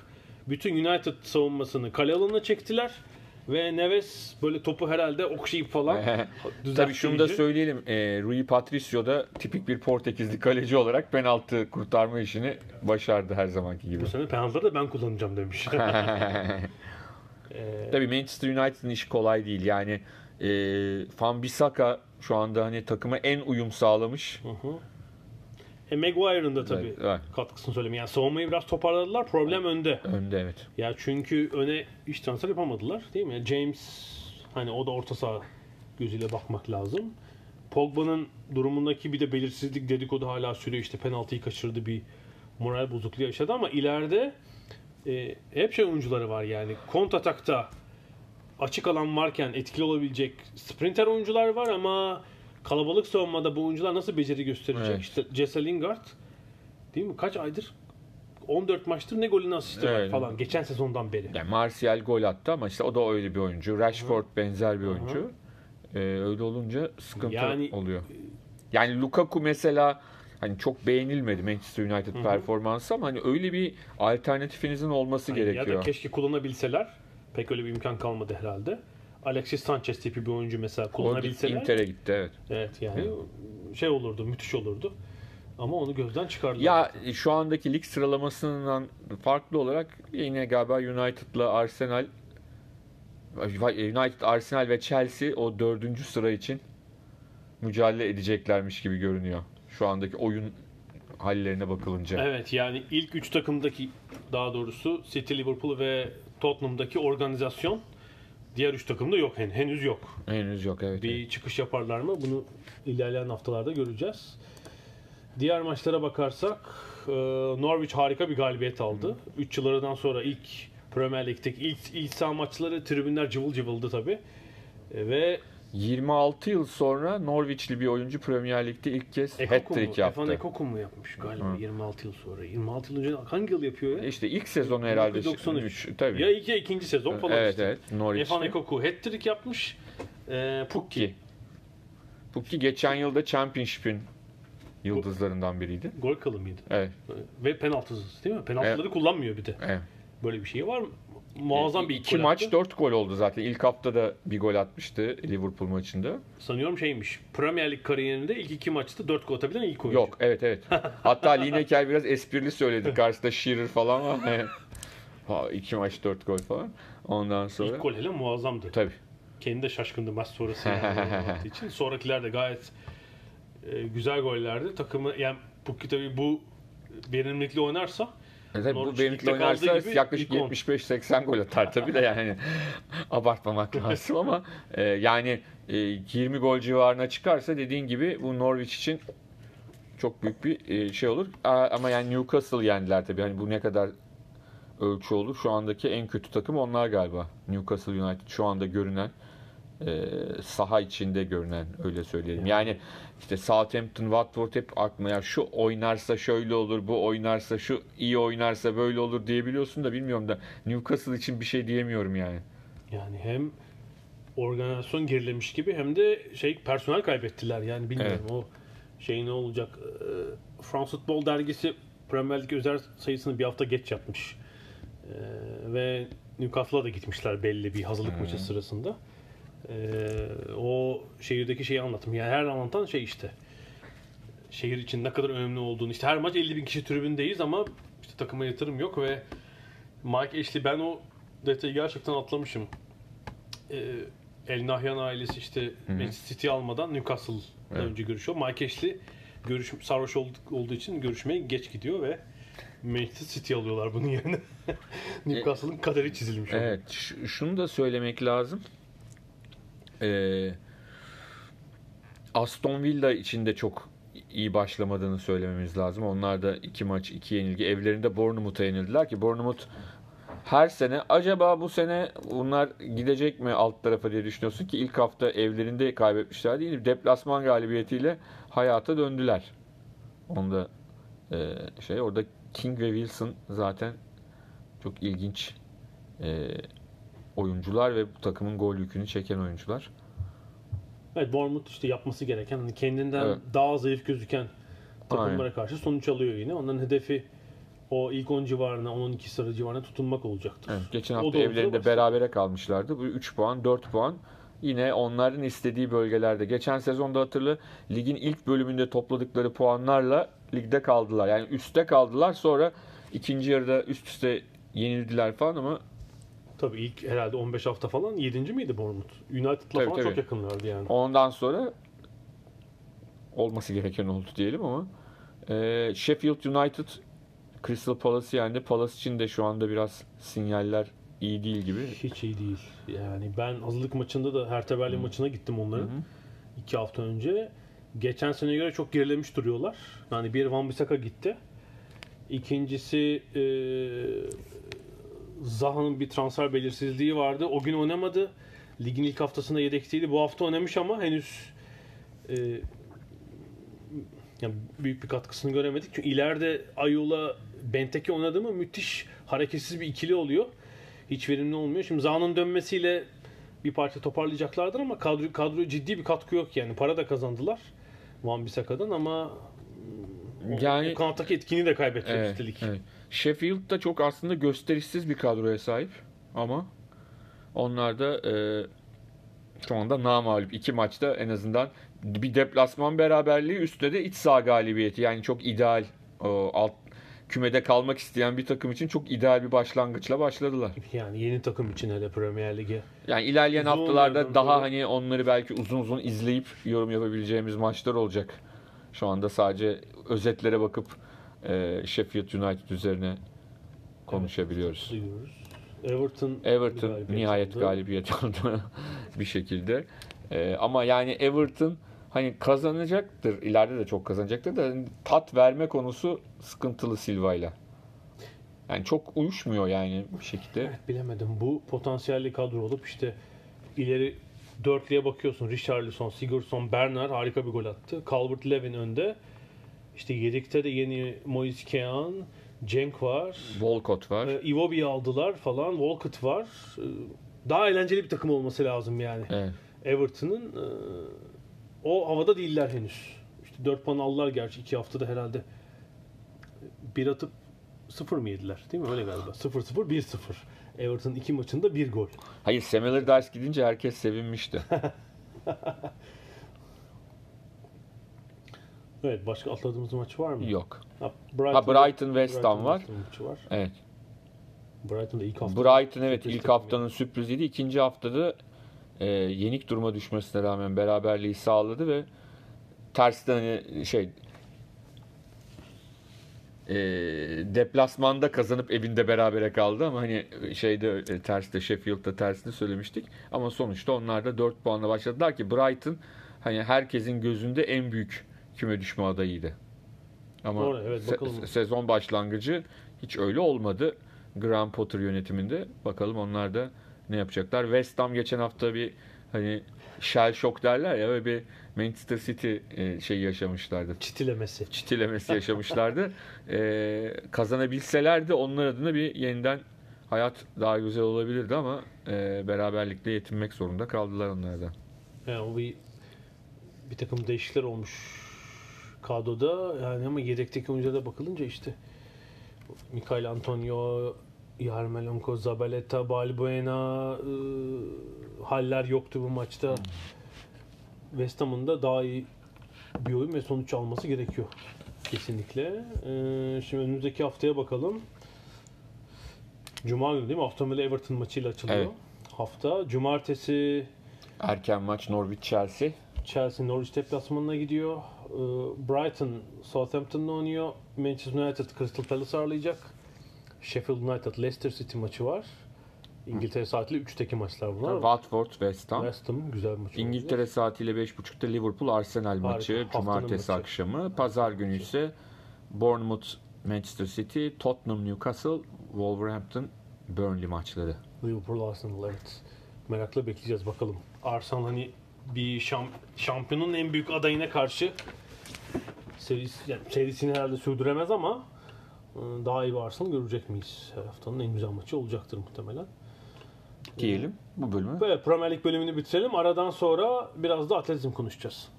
bütün United savunmasını kale alanına çektiler. Ve Neves böyle topu herhalde okşayıp falan [LAUGHS] Tabii şunu da söyleyelim. E, Rui Patricio da tipik bir Portekizli kaleci olarak penaltı kurtarma işini başardı her zamanki gibi. Bu sene penaltıları da ben kullanacağım demiş. [LAUGHS] E, Tabii Manchester United'ın işi kolay değil. Yani e, Van Bissaka şu anda hani takıma en uyum sağlamış. e, Maguire'ın da tabii Evet, evet. katkısını söyleyeyim. Yani savunmayı biraz toparladılar. Problem önde. Önde evet. Ya çünkü öne hiç transfer yapamadılar değil mi? James hani o da orta saha gözüyle bakmak lazım. Pogba'nın durumundaki bir de belirsizlik dedikodu hala sürüyor. İşte penaltıyı kaçırdı bir moral bozukluğu yaşadı ama ileride e, hep şey oyuncuları var yani. Kontratakta açık alan varken etkili olabilecek sprinter oyuncular var ama kalabalık savunmada bu oyuncular nasıl beceri gösterecek? Evet. İşte Jesse Lingard değil mi? Kaç aydır? 14 maçtır ne golün asisti var falan geçen sezondan beri. Yani Martial gol attı ama işte o da öyle bir oyuncu. Rashford benzer bir oyuncu. E, öyle olunca sıkıntı Yani- oluyor. Yani Lukaku mesela hani çok beğenilmedi Manchester United performansı ama hani öyle bir alternatifinizin olması Hani Ya gerekiyor. da keşke kullanabilseler. Pek öyle bir imkan kalmadı herhalde. Alexis Sanchez tipi bir oyuncu mesela O kullanabilseler. Inter'e gitti evet. Evet yani şey olurdu, müthiş olurdu. Ama onu gözden çıkardılar. Ya e, şu andaki lig sıralamasından farklı olarak yine galiba United'la Arsenal United, Arsenal ve Chelsea o dördüncü sıra için mücadele edeceklermiş gibi görünüyor. Şu andaki oyun hallerine bakılınca. Evet yani ilk üç takımdaki daha doğrusu City, Liverpool ve Tottenham'daki organizasyon diğer üç takımda yok hen henüz yok. Henüz yok evet. Bir çıkış yaparlar mı? Bunu ilerleyen haftalarda göreceğiz. Diğer maçlara bakarsak e, Norwich harika bir galibiyet aldı. 3 yıl aradan sonra ilk Premier Lig'deki ilk, ilk saha maçları tribünler cıvıl cıvıldı tabi. Ve 26 yıl sonra Norwich'li bir oyuncu Premier Lig'de ilk kez hat-trick yaptı. Efan Ekoku mu yapmış galiba Hı. 26 yıl sonra. 26 yıl önce hangi yıl yapıyor ya? İşte ilk sezonu herhalde 1993. 3 tabii. Ya ya ikinci sezon falan evet işte. evet Norwich'te. Efan Ekoku hat-trick yapmış. E, Pukki. Pukki. Geçen yılda Championship'in yıldızlarından biriydi. Gol kralı mıydı? Evet. Ve penaltısız değil mi? Penaltıları kullanmıyor bir de. evet. Böyle bir şey var mı? Muazzam bir İki gol maç attı. 4 gol oldu zaten. İlk haftada bir gol atmıştı Liverpool maçında. Sanıyorum şeymiş. Premier Lig kariyerinde ilk iki maçta 4 gol atabilen ilk oyuncu. Yok evet evet. [LAUGHS] Hatta Lineker biraz esprili söyledi. Karşısında Shearer falan var. [LAUGHS] Ha, iki maç 4 gol falan. Ondan sonra. İlk gol hele muazzamdı. Tabii. Kendi de şaşkındı maç sonrası yani [LAUGHS] için. Sonrakiler de gayet e, güzel gollerdi. Takımı yani Pukki tabii bu verimlilikle oynarsa E tabii bu kaldığı oynarsa yaklaşık ilk on. 75-80 gol atar tabii de yani [LAUGHS] abartmamak lazım ama e, yani e, 20 gol civarına çıkarsa dediğin gibi bu Norwich için çok büyük bir e, şey olur. Ama yani Newcastle yendiler tabii. Hani bu ne kadar ölçü olur? Şu andaki en kötü takım onlar galiba. Newcastle United şu anda görünen e, saha içinde görünen öyle söyleyelim. Yani işte Southampton, Watford hep aklıma ya şu oynarsa şöyle olur, bu oynarsa şu iyi oynarsa böyle olur diyebiliyorsun da bilmiyorum da Newcastle için bir şey diyemiyorum yani. Yani hem organizasyon gerilemiş gibi hem de şey personel kaybettiler yani bilmiyorum o şey ne olacak. Ee, France Futbol dergisi Premier Lig özel sayısını bir hafta geç yapmış. Ee, ve Newcastle'a da gitmişler belli bir hazırlık maçı sırasında. Ee, o şehirdeki şeyi anlatım. Yani her anlatan şey işte. Şehir için ne kadar önemli olduğunu. işte her maç 50 bin kişi tribündeyiz ama işte takıma yatırım yok ve Mike Ashley ben o detayı gerçekten atlamışım. Ee, El Nahyan ailesi işte Manchester City almadan Newcastle'la Evet. önce görüşüyor. Mike Ashley görüş, sarhoş olduğu için görüşmeye geç gidiyor ve Manchester City alıyorlar bunun yerine. [LAUGHS] Newcastle'ın kaderi çizilmiş. Evet, şunu da söylemek lazım. Ee, Aston Villa için de çok iyi başlamadığını söylememiz lazım. Onlar da iki maç, iki yenilgi. Evlerinde Bournemouth'a yenildiler ki Bournemouth her sene acaba bu sene bunlar gidecek mi alt tarafa diye düşünüyorsun ki ilk hafta evlerinde kaybetmişler değil. Deplasman galibiyetiyle hayata döndüler. Onda e, şey orada King ve Wilson zaten çok ilginç e, oyuncular ve bu takımın gol yükünü çeken oyuncular. Evet Bournemouth işte yapması gereken hani kendinden Evet. daha zayıf gözüken takımlara Aynen. karşı sonuç alıyor yine. Onların hedefi o ilk 10 civarına, 10-12 sıra civarına tutunmak olacaktır. Evet, geçen hafta evlerinde berabere kalmışlardı. Bu 3 puan, 4 puan yine onların istediği bölgelerde. Geçen sezonda hatırlı ligin ilk bölümünde topladıkları puanlarla ligde kaldılar. Yani üstte kaldılar. Sonra ikinci yarıda üst üste yenildiler falan ama Tabii ilk herhalde 15 hafta falan 7. miydi Bournemouth? United'la Tabii, falan tabii. çok yakınlardı yani. ondan sonra olması gereken oldu diyelim ama e, Sheffield United Crystal Palace yendi. Palace için de şu anda biraz sinyaller iyi değil gibi. Hiç iyi değil. Yani ben hazırlık maçında da Hertha Berlin maçına gittim onların. iki hafta önce. Geçen seneye göre çok gerilemiş duruyorlar. Yani bir Van Bissaka gitti. İkincisi e, Zaha'nın bir transfer belirsizliği vardı. O gün oynamadı. Ligin ilk haftasında yedekteydi. Bu hafta oynamış ama henüz e, yani büyük bir katkısını göremedik. Çünkü ileride Ayula Benteke oynadı mı müthiş hareketsiz bir ikili oluyor. Hiç verimli olmuyor. Şimdi Zaha'nın dönmesiyle bir parça toparlayacaklardır ama kadro, kadroya ciddi bir katkı yok yani. Para da kazandılar Van Bissaka'dan ama Yani- o kanattaki etkinliği de kaybedecek Evet, üstelik. evet. Sheffield da çok aslında gösterişsiz bir kadroya sahip ama onlar da e, şu anda namağlup. iki maçta en azından bir deplasman beraberliği üstte de iç saha galibiyeti. Yani çok ideal o alt kümede kalmak isteyen bir takım için çok ideal bir başlangıçla başladılar. Yani yeni takım için hele Premier Lig'e. Yani ilerleyen Uzun haftalarda daha sonra- hani onları belki uzun uzun izleyip yorum yapabileceğimiz maçlar olacak. Şu anda sadece özetlere bakıp e, Sheffield United üzerine konuşabiliyoruz. duyuyoruz. Everton Everton galibiyet nihayet aldı. galibiyet aldı [LAUGHS] bir şekilde. E, ama yani Everton hani kazanacaktır. ileride de çok kazanacaktır da tat verme konusu sıkıntılı Silva'yla. Yani çok uyuşmuyor yani bir şekilde. Evet bilemedim. Bu potansiyelli kadro olup işte ileri dörtlüye bakıyorsun. Richarlison, Sigurdsson, Bernard harika bir gol attı. Calvert-Lewin önde. İşte yedekte de yeni Moise Kean, Cenk var. Walcott var. Ee, Iwobi'yi aldılar falan. Walcott var. Ee, Daha eğlenceli bir takım olması lazım yani. Evet. Everton'ın e, o havada değiller henüz. İşte 4 puan aldılar gerçi 2 haftada herhalde. Bir atıp 0 mı yediler? Değil mi? Öyle galiba. 0-0, 1-0. Everton'ın iki maçında bir gol. Hayır Sam Allardyce gidince herkes sevinmişti. [LAUGHS] Evet başka atladığımız maç var mı? Yok. Ha, Ha, Brighton West Ham var. Var. Evet. Brighton'da ilk hafta. Brighton evet ilk haftanın sürpriziydi. İkinci haftada e, yenik duruma düşmesine rağmen beraberliği sağladı ve tersten hani şey e, deplasmanda kazanıp evinde berabere kaldı ama hani şeyde e, terste Sheffield'da tersini söylemiştik. Ama sonuçta onlar da 4 puanla başladılar ki Brighton hani herkesin gözünde en büyük küme düşme adayıydı. Ama Doğru, evet, se- sezon başlangıcı hiç öyle olmadı. Graham Potter yönetiminde. Bakalım onlar da ne yapacaklar. West Ham geçen hafta bir hani shell shock derler ya öyle bir Manchester City e, şey yaşamışlardı. Çitilemesi. Çitilemesi [LAUGHS] yaşamışlardı. E, kazanabilselerdi onlar adına bir yeniden hayat daha güzel olabilirdi ama e, beraberlikle yetinmek zorunda kaldılar onlardan. Yani o bir bir takım değişiklikler olmuş kadroda yani ama yedekteki oyunculara bakılınca işte Mikael Antonio, Yarmolenko, Zabaleta, Balbuena e, haller yoktu bu maçta. West Ham'ın da daha iyi bir oyun ve sonuç alması gerekiyor. Kesinlikle. E, şimdi önümüzdeki haftaya bakalım. Cuma günü değil mi? Villa Everton maçıyla açılıyor. Evet. Hafta. Cumartesi Erken maç Norwich Chelsea. Chelsea Norwich deplasmanına gidiyor. Ee, Brighton Southampton'la oynuyor. Manchester United Crystal Palace ağırlayacak. Sheffield United Leicester City maçı var. İngiltere saatiyle 3'teki maçlar bunlar. Watford West Ham. West Ham güzel maç. İngiltere saatiyle 5.30'da Liverpool Arsenal maçı Haftanın cumartesi maçı. akşamı. Pazar günü ise Bournemouth Manchester City, Tottenham Newcastle, Wolverhampton Burnley maçları. Liverpool Arsenal evet. Merakla bekleyeceğiz bakalım. Arsenal hani bir şamp şampiyonun en büyük adayına karşı serisi, yani serisini herhalde sürdüremez ama e, daha iyi bir Arsenal görecek miyiz? Her haftanın en güzel maçı olacaktır muhtemelen. Diyelim bu bölümü. Böyle Premier Lig bölümünü bitirelim. Aradan sonra biraz da atletizm konuşacağız.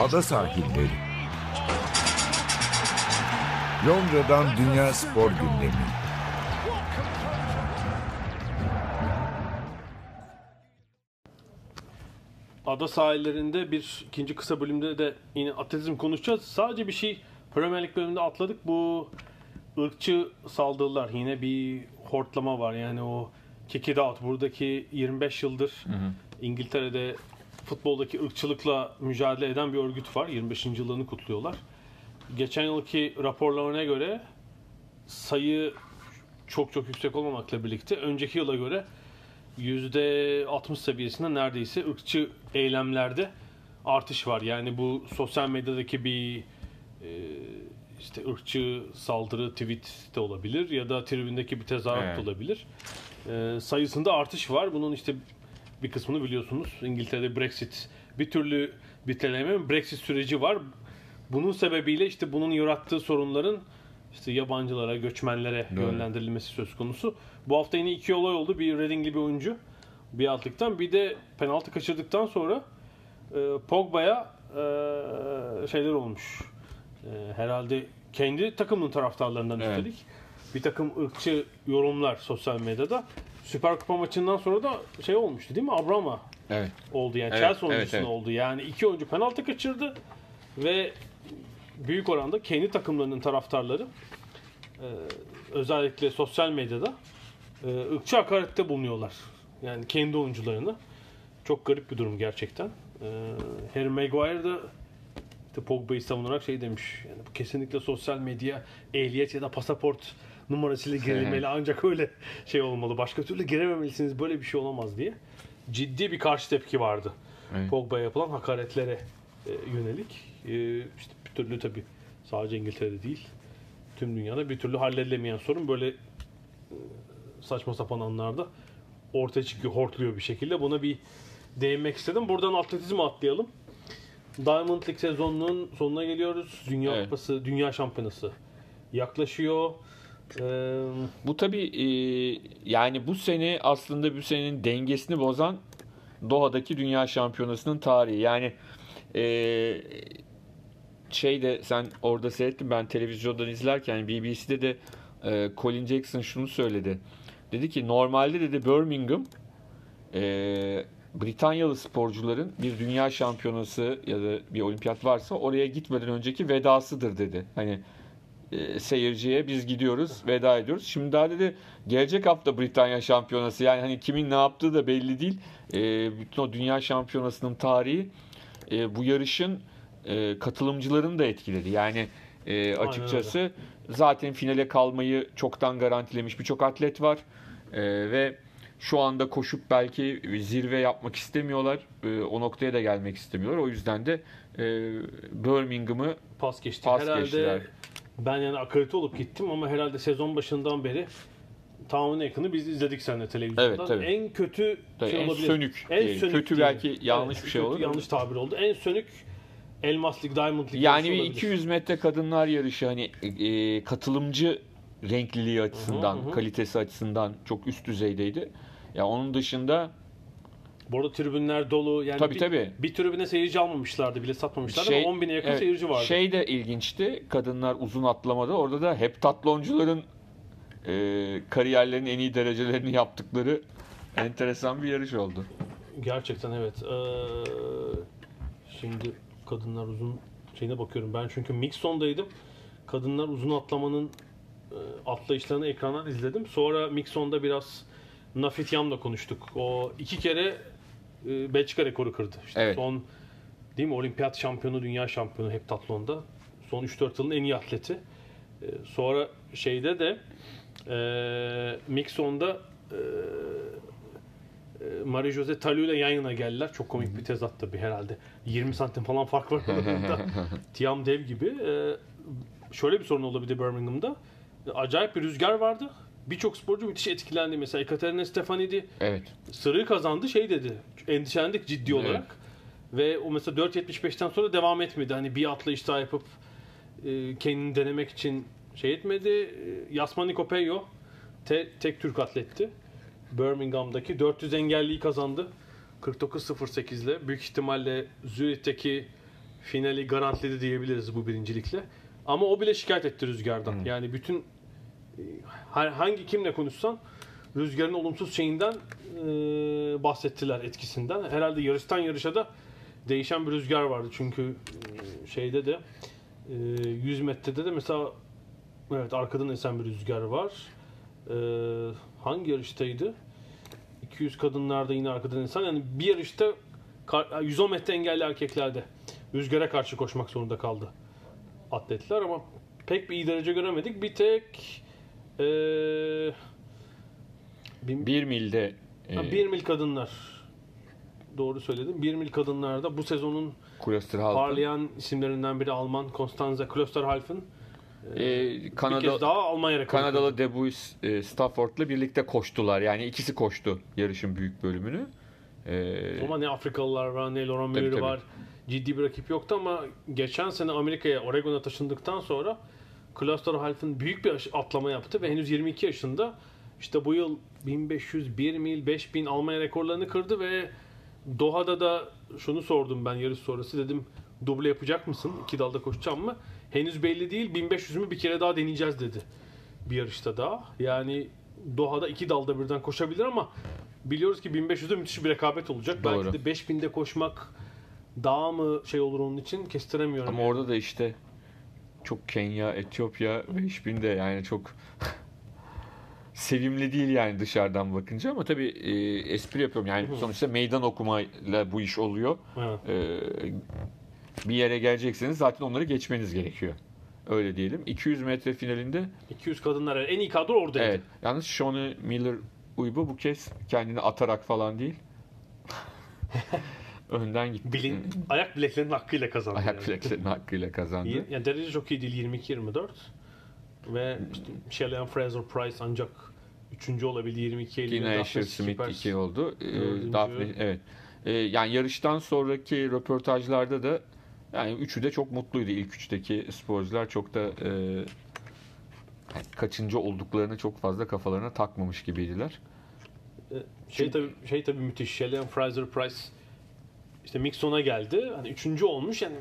Ada sahilleri. Londra'dan Dünya Spor Gündemi. Ada sahillerinde bir ikinci kısa bölümde de yine atletizm konuşacağız. Sadece bir şey Premier Lig bölümünde atladık. Bu ırkçı saldırılar. Yine bir hortlama var. Yani o kick it out. Buradaki 25 yıldır İngiltere'de futboldaki ırkçılıkla mücadele eden bir örgüt var. 25. yıllarını kutluyorlar. Geçen yılki raporlarına göre sayı çok çok yüksek olmamakla birlikte önceki yıla göre %60 seviyesinde neredeyse ırkçı eylemlerde artış var. Yani bu sosyal medyadaki bir e, işte ırkçı saldırı tweet de olabilir ya da tribündeki bir tezahürat Evet. olabilir. E, sayısında artış var. Bunun işte bir kısmını biliyorsunuz. İngiltere'de Brexit bir türlü bitirilmeyen Brexit süreci var. Bunun sebebiyle işte bunun yarattığı sorunların işte yabancılara, göçmenlere Doğru. yönlendirilmesi söz konusu. Bu hafta yine iki olay oldu. Bir Reading'li bir oyuncu bir altlıktan bir de penaltı kaçırdıktan sonra e, Pogba'ya e, şeyler olmuş. E, herhalde kendi takımının taraftarlarından Evet. üstelik bir takım ırkçı yorumlar sosyal medyada. Süper Kupa maçından sonra da şey olmuştu değil mi? Abrama Evet. oldu yani Evet, Chelsea evet, oyuncusuna evet. oldu. Yani iki oyuncu penaltı kaçırdı ve büyük oranda kendi takımlarının taraftarları e, özellikle sosyal medyada e, ırkçı hakarette bulunuyorlar. Yani kendi oyuncularını. Çok garip bir durum gerçekten. E, Harry Maguire da işte Pogba'yı savunarak şey demiş. Yani bu kesinlikle sosyal medya ehliyet ya da pasaport numarasıyla girilmeli [LAUGHS] ancak öyle şey olmalı. Başka türlü girememelisiniz. Böyle bir şey olamaz diye. Ciddi bir karşı tepki vardı. Evet. Pogba'ya yapılan hakaretlere e, yönelik. E, işte türlü tabii sadece İngiltere'de değil. Tüm dünyada bir türlü halledilemeyen sorun böyle e, saçma sapan anlarda ortaya çıkıyor, hortluyor bir şekilde. Buna bir değinmek istedim. Buradan atletizme atlayalım. Diamond League sezonunun sonuna geliyoruz. Dünya Evet. Kupası, Dünya Şampiyonası yaklaşıyor. Ee, Bu tabii e, yani bu sene aslında bu senenin dengesini bozan Doha'daki Dünya Şampiyonası'nın tarihi. Yani e, şeyde sen orada seyrettin ben televizyondan izlerken BBC'de de e, Colin Jackson şunu söyledi. Dedi ki normalde dedi Birmingham e, Britanyalı sporcuların bir dünya şampiyonası ya da bir olimpiyat varsa oraya gitmeden önceki vedasıdır dedi. Hani e, seyirciye biz gidiyoruz veda ediyoruz. Şimdi daha dedi gelecek hafta Britanya şampiyonası yani hani kimin ne yaptığı da belli değil. E, bütün o dünya şampiyonasının tarihi e, bu yarışın e, katılımcılarını da etkiledi. Yani e, açıkçası zaten finale kalmayı çoktan garantilemiş birçok atlet var. E, ve şu anda koşup belki zirve yapmak istemiyorlar. E, o noktaya da gelmek istemiyorlar. O yüzden de e, Birmingham'ı pas geçti. Pas herhalde geçtiler. ben yani akredite olup gittim ama herhalde sezon başından beri tamamına yakını biz izledik seninle televizyondan. Evet, tabii. En kötü Tabii, şey en olabilir. sönük En diyelim. sönük Kötü diyelim. belki yanlış bir şey kötü, olur. Yanlış tabir oldu. En sönük Elmas Lig, Diamond Lig Yani bir yarışı olabilir. 200 metre kadınlar yarışı hani e, katılımcı renkliliği açısından, Hı hı kalitesi açısından çok üst düzeydeydi. Ya onun dışında Bu arada tribünler dolu. Yani Tabii, bir, tabii. bir tribüne seyirci almamışlardı bile satmamışlardı şey, ama 10 bine yakın evet, seyirci vardı. Şey de ilginçti. Kadınlar uzun atlamada orada da hep tatloncuların e, kariyerlerin en iyi derecelerini yaptıkları enteresan bir yarış oldu. Gerçekten evet. Ee, şimdi kadınlar uzun şeyine bakıyorum. Ben çünkü Mixon'daydım. Kadınlar uzun atlamanın e, atlayışlarını ekrandan izledim. Sonra Mixon'da biraz Nafit Yam'la konuştuk. O iki kere e, Belçika rekoru kırdı. İşte Evet. Son değil mi? Olimpiyat şampiyonu, dünya şampiyonu heptatlonda. Son 3-4 yılın en iyi atleti. E, sonra şeyde de e, Mixon'da e, Marie Jose Talu ile yan yana geldiler. Çok komik bir tezat tabii herhalde. 20 santim falan fark var aralarında. [LAUGHS] Tiam dev gibi. Ee, şöyle bir sorun de Birmingham'da. Acayip bir rüzgar vardı. Birçok sporcu müthiş etkilendi. Mesela Ekaterina Stefanidi Evet. sırığı kazandı şey dedi. Endişelendik ciddi Evet. olarak. Ve o mesela 4.75'ten sonra devam etmedi. Hani bir atlayış daha yapıp e, kendini denemek için şey etmedi. E, Yasmani Kopello te- tek Türk atletti. Birmingham'daki 400 engelliyi kazandı. 49.08 ile. Büyük ihtimalle Zürich'teki finali garantiledi diyebiliriz bu birincilikle. Ama o bile şikayet etti rüzgardan. Yani bütün e, hangi kimle konuşsan rüzgarın olumsuz şeyinden e, bahsettiler etkisinden. Herhalde yarıştan yarışa da değişen bir rüzgar vardı. Çünkü e, şeyde de e, 100 metrede de mesela evet arkadan esen bir rüzgar var. E, hangi yarıştaydı? 200 kadınlarda yine arkadan esen. Yani bir yarışta kar- 110 metre engelli erkeklerde rüzgara karşı koşmak zorunda kaldı atletler ama pek bir iyi derece göremedik. Bir tek e, bin- Bir milde e, Ha, bir mil kadınlar. Doğru söyledim. Bir mil kadınlarda bu sezonun parlayan isimlerinden biri Alman Konstanze Klosterhalfen. E, Bir kez Kanada, daha Almanya rekoru. Kanadalı Debuis e, Stafford'la birlikte koştular. Yani ikisi koştu yarışın büyük bölümünü. E, Ama ne Afrikalılar var ne Laurent Tabii, Muir tabii. var. Ciddi bir rakip yoktu ama geçen sene Amerika'ya, Oregon'a taşındıktan sonra Klosterhalfen büyük bir atlama yaptı ve henüz 22 yaşında işte bu yıl 1500, 1 mil, 5000 Almanya rekorlarını kırdı ve Doha'da da şunu sordum ben yarış sonrası dedim duble yapacak mısın? İki dalda koşacağım mı? Henüz belli değil 1500 mü bir kere daha deneyeceğiz dedi. Bir yarışta daha. Yani Doha'da iki dalda birden koşabilir ama biliyoruz ki 1500'de müthiş bir rekabet olacak. Doğru. Belki de 5000'de koşmak daha mı şey olur onun için kestiremiyorum. Ama orada da işte çok Kenya, Etiyopya 5000'de yani çok [LAUGHS] sevimli değil yani dışarıdan bakınca ama tabii e, espri yapıyorum yani sonuçta meydan okumayla bu iş oluyor. Evet. E, bir yere gelecekseniz zaten onları geçmeniz gerekiyor. Öyle diyelim. 200 metre finalinde 200 kadınlar en iyi kadro oradaydı. evet. Yalnız Shawnee Miller Uybu bu kez kendini atarak falan değil. [LAUGHS] Önden gitti. Bilin, ayak bileklerinin hakkıyla kazandı. Ayak yani. bileklerinin hakkıyla kazandı. Yani derece çok iyi değil 22-24. Ve işte Shelley Fraser Price ancak üçüncü olabildi 22 Eylül'de. Daphne Asher Smith Skippers 2 oldu. Ee. Daphne evet. Ee, yani yarıştan sonraki röportajlarda da yani üçü de çok mutluydu. İlk üçteki sporcular çok da e, yani kaçıncı olduklarını çok fazla kafalarına takmamış gibiydiler. Şey tabii şey tabii müthiş. Shelley Fraser Price işte Mixon'a geldi. Hani üçüncü olmuş yani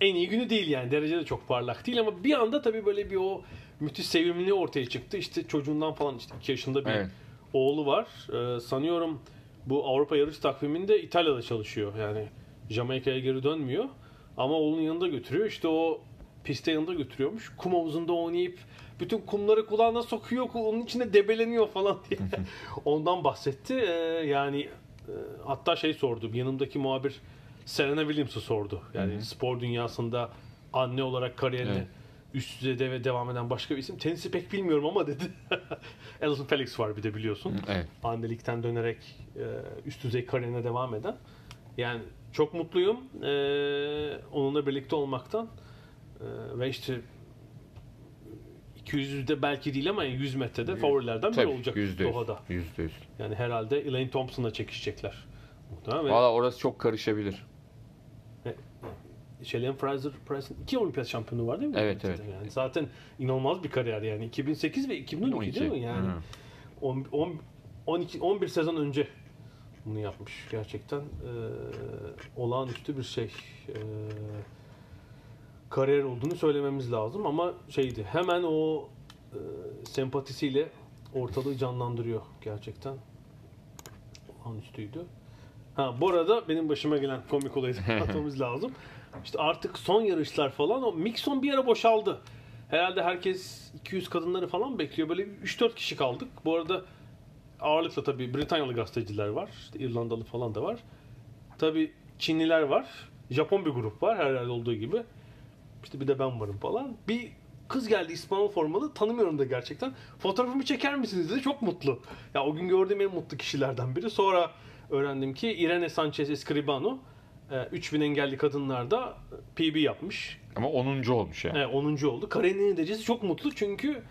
en iyi günü değil yani. Derece de çok parlak değil ama bir anda tabii böyle bir o müthiş sevimliliği ortaya çıktı. İşte çocuğundan falan işte 2 yaşında bir Evet. oğlu var. Ee, sanıyorum bu Avrupa yarış takviminde İtalya'da çalışıyor. Yani Jamaika'ya geri dönmüyor. Ama oğlunun yanında götürüyor. İşte o piste yanında götürüyormuş. Kum havuzunda oynayıp bütün kumları kulağına sokuyor. Onun içinde debeleniyor falan diye. [LAUGHS] Ondan bahsetti. Ee, yani e, hatta şey sordu. Yanımdaki muhabir Serena Williams'ı sordu. Yani spor dünyasında anne olarak kariyerine Evet. üst düzeyde ve devam eden başka bir isim. Tenisi pek bilmiyorum ama dedi. [LAUGHS] Alison Felix var bir de biliyorsun. Evet. Annelikten dönerek e, üst düzey kariyerine devam eden. Yani çok mutluyum e, onunla birlikte olmaktan. E, ve işte 200'de belki değil ama 100 metrede favorilerden biri olacak yüzde yüz. Doha'da. Yüzde yüz. Yani herhalde Elaine Thompson'la çekişecekler. Muhtemelen. Valla orası çok karışabilir. Shelley Fraser Price'ın iki olimpiyat şampiyonu var değil mi? Evet, evet. Yani zaten inanılmaz bir kariyer yani. 2008 ve 2012 değil mi? Yani Hı. 10, 10, 12, 11 sezon önce bunu yapmış. Gerçekten e, olağanüstü bir şey. E, kariyer olduğunu söylememiz lazım ama şeydi hemen o e, sempatisiyle ortalığı canlandırıyor gerçekten. Olağanüstüydü. Ha bu arada benim başıma gelen komik olayı da [LAUGHS] anlatmamız lazım. İşte artık son yarışlar falan o mixon bir ara boşaldı. Herhalde herkes 200 kadınları falan bekliyor. Böyle 3-4 kişi kaldık. Bu arada ağırlıkla tabii Britanyalı gazeteciler var. İşte İrlandalı falan da var. Tabii Çinliler var. Japon bir grup var herhalde olduğu gibi. İşte bir de ben varım falan. Bir kız geldi İspanyol formalı. Tanımıyorum da gerçekten. Fotoğrafımı çeker misiniz dedi. Çok mutlu. Ya o gün gördüğüm en mutlu kişilerden biri. Sonra öğrendim ki Irene Sanchez Escribano e, 3000 engelli kadınlarda PB yapmış. Ama 10. olmuş yani. Evet, 10. oldu. Karenin derecesi çok mutlu çünkü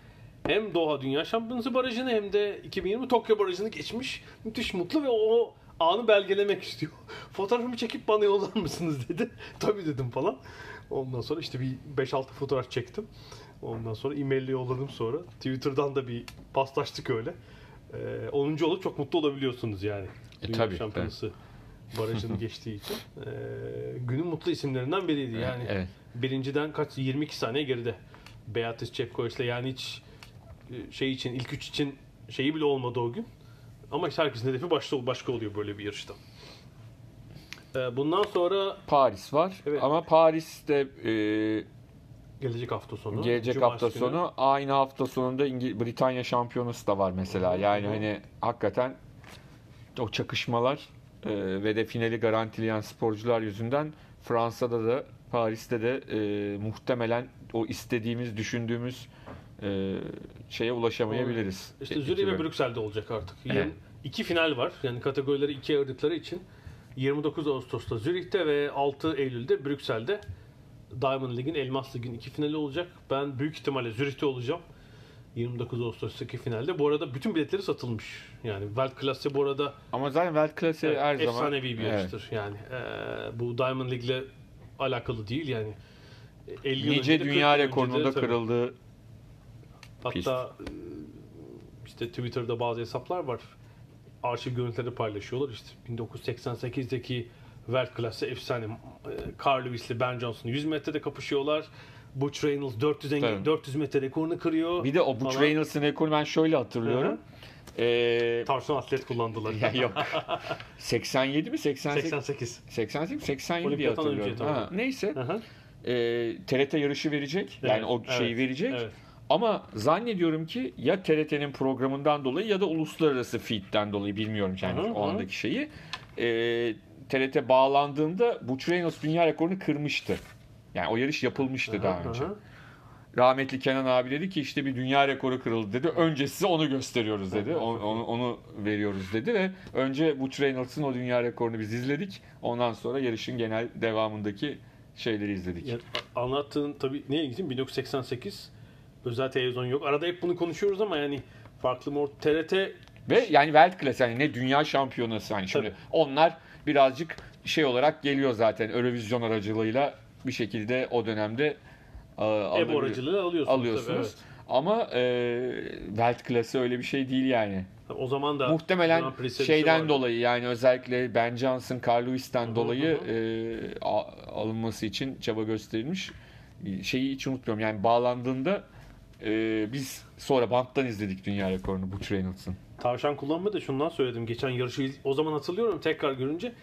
hem Doha Dünya Şampiyonası barajını hem de 2020 Tokyo barajını geçmiş. Müthiş mutlu ve o anı belgelemek istiyor. [LAUGHS] Fotoğrafımı çekip bana yollar mısınız dedi. [LAUGHS] Tabii dedim falan. Ondan sonra işte bir 5-6 fotoğraf çektim. Ondan sonra e-maille yolladım sonra. Twitter'dan da bir paslaştık öyle. Ee, 10. olup çok mutlu olabiliyorsunuz yani. E, Dünya tabii, Şampiyonası barajını [LAUGHS] geçtiği için. Ee, günün mutlu isimlerinden biriydi yani. Evet. Birinciden kaç 22 saniye geride. Beatrice Çepkoviç'le yani hiç şey için ilk üç için şeyi bile olmadı o gün. Ama işte herkesin hedefi başka, başka oluyor böyle bir yarışta. Ee, bundan sonra Paris var Evet. ama Paris'te e, gelecek hafta sonu. gelecek Cumartesi hafta günü. sonu aynı hafta sonunda İngi- Britanya şampiyonası da var mesela. Yani hani hakikaten o çakışmalar e, ve de finali garantileyen sporcular yüzünden Fransa'da da Paris'te de e, muhtemelen o istediğimiz, düşündüğümüz e, şeye ulaşamayabiliriz. İşte E, Zürih ve. Brüksel'de olacak artık. Evet. İki final var. Yani kategorileri ikiye ayırdıkları için 29 Ağustos'ta Zürih'te ve 6 Eylül'de Brüksel'de Diamond Lig'in, Elmas Lig'in iki finali olacak. Ben büyük ihtimalle Zürih'te olacağım. 29 Ağustos'taki finalde. Bu arada bütün biletleri satılmış. Yani Weltklasse bu arada Ama zaten Weltklasse Evet, her zaman efsanevi bir Evet. yarıştır. Yani e, bu Diamond League'le alakalı değil yani. 50 yıl Nice dünya 40 yıl kırıldığı pist. Hatta e, işte Twitter'da bazı hesaplar var. Arşiv görüntüleri paylaşıyorlar. İşte 1988'deki Weltklasse efsane. E, Carl Lewis'le Ben Johnson 100 metrede kapışıyorlar. Butch Reynolds 400 engel, Tabii. 400 metre rekorunu kırıyor. Bir de o Butch. Reynolds'ın rekorunu ben şöyle hatırlıyorum. Ee, Tavşan atlet kullandılar. ya yok. [LAUGHS] 87 mi 88? 88. 88 mi 87 diye Olimpiyattan önce hatırlıyorum. Ha, neyse. Hı. Ee, TRT yarışı verecek. Yani Evet, o şeyi evet, verecek. Evet. Ama zannediyorum ki ya TRT'nin programından dolayı ya da uluslararası feed'den dolayı bilmiyorum yani Hı hı, o hı. andaki şeyi. Ee, TRT bağlandığında Butch Reynolds dünya rekorunu kırmıştı. Yani o yarış yapılmıştı daha Hı hı. önce. Rahmetli Kenan abi dedi ki işte bir dünya rekoru kırıldı dedi. Önce size onu gösteriyoruz dedi. Onu, onu, onu veriyoruz dedi ve önce Butch Reynolds'ın o dünya rekorunu biz izledik. Ondan sonra yarışın genel devamındaki şeyleri izledik. Yani anlattığın tabii ne ilginç 1988 özel televizyon yok. Arada hep bunu konuşuyoruz ama yani farklı mı TRT Ve yani Weltklasse yani ne dünya şampiyonası hani şimdi Tabii. onlar birazcık şey olarak geliyor zaten Eurovision aracılığıyla bir şekilde o dönemde e, ev alabiliyor- aracılığı alıyorsunuz. alıyorsunuz. tabii, Ama e, Weltklasse öyle bir şey değil yani. evet. O zaman da Muhtemelen serisi şeyden vardı. dolayı yani özellikle Ben Johnson, Carl Lewis'ten hı, dolayı hı. e, a- alınması için çaba gösterilmiş. Şeyi hiç unutmuyorum yani bağlandığında e, biz sonra banttan izledik dünya rekorunu Butch Reynolds'ın. Tavşan kullanma da şundan söyledim. Geçen yarışı o zaman hatırlıyorum tekrar görünce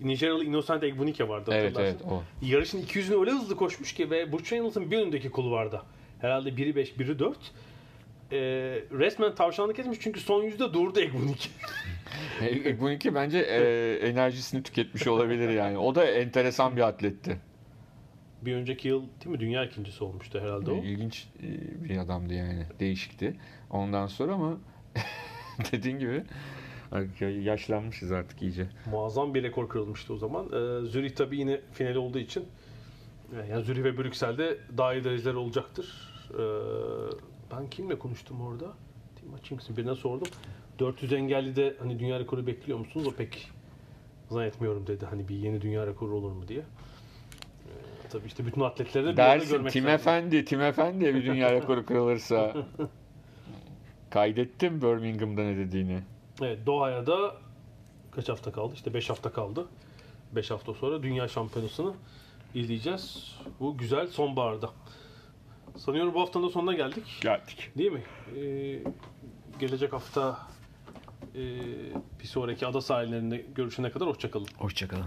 Nijeryalı Innocent Egbunike vardı Evet hatırlarsın. evet o. Yarışın 200'ünü öyle hızlı koşmuş ki ve Butch Reynolds'ın bir önündeki kulvarda. Herhalde biri 5, biri 4. Ee, resmen tavşanlık etmiş çünkü son yüzde durdu Egbunike. [LAUGHS] E, bu iki bence e, enerjisini tüketmiş olabilir yani. O da enteresan bir atletti. Bir önceki yıl değil mi dünya ikincisi olmuştu herhalde o. İlginç e, bir adamdı yani. Değişikti. Ondan sonra ama [LAUGHS] dediğin gibi yaşlanmışız artık iyice. Muazzam bir rekor kırılmıştı o zaman. Ee, Zürih tabii yine finali olduğu için e, yani Zürih ve Brüksel'de daha iyi dereceler olacaktır. Ee, ben kimle konuştum orada? Tim Hutchinson birine sordum. 400 engelli de hani dünya rekoru bekliyor musunuz? O pek zannetmiyorum dedi. Hani bir yeni dünya rekoru olur mu diye. Tabii işte bütün atletleri de bir arada Dersin görmek Tim lazım. Efendi, Tim Efendi bir dünya [LAUGHS] rekoru kırılırsa. Kaydettim Birmingham'da ne dediğini. Evet Doha'ya da kaç hafta kaldı? İşte 5 hafta kaldı. 5 hafta sonra Dünya Şampiyonası'nı izleyeceğiz. Bu güzel sonbaharda. Sanıyorum bu haftanın da sonuna geldik. Geldik. Değil mi? Ee, gelecek hafta e, bir sonraki ada sahillerinde görüşene kadar hoşçakalın. Hoşçakalın.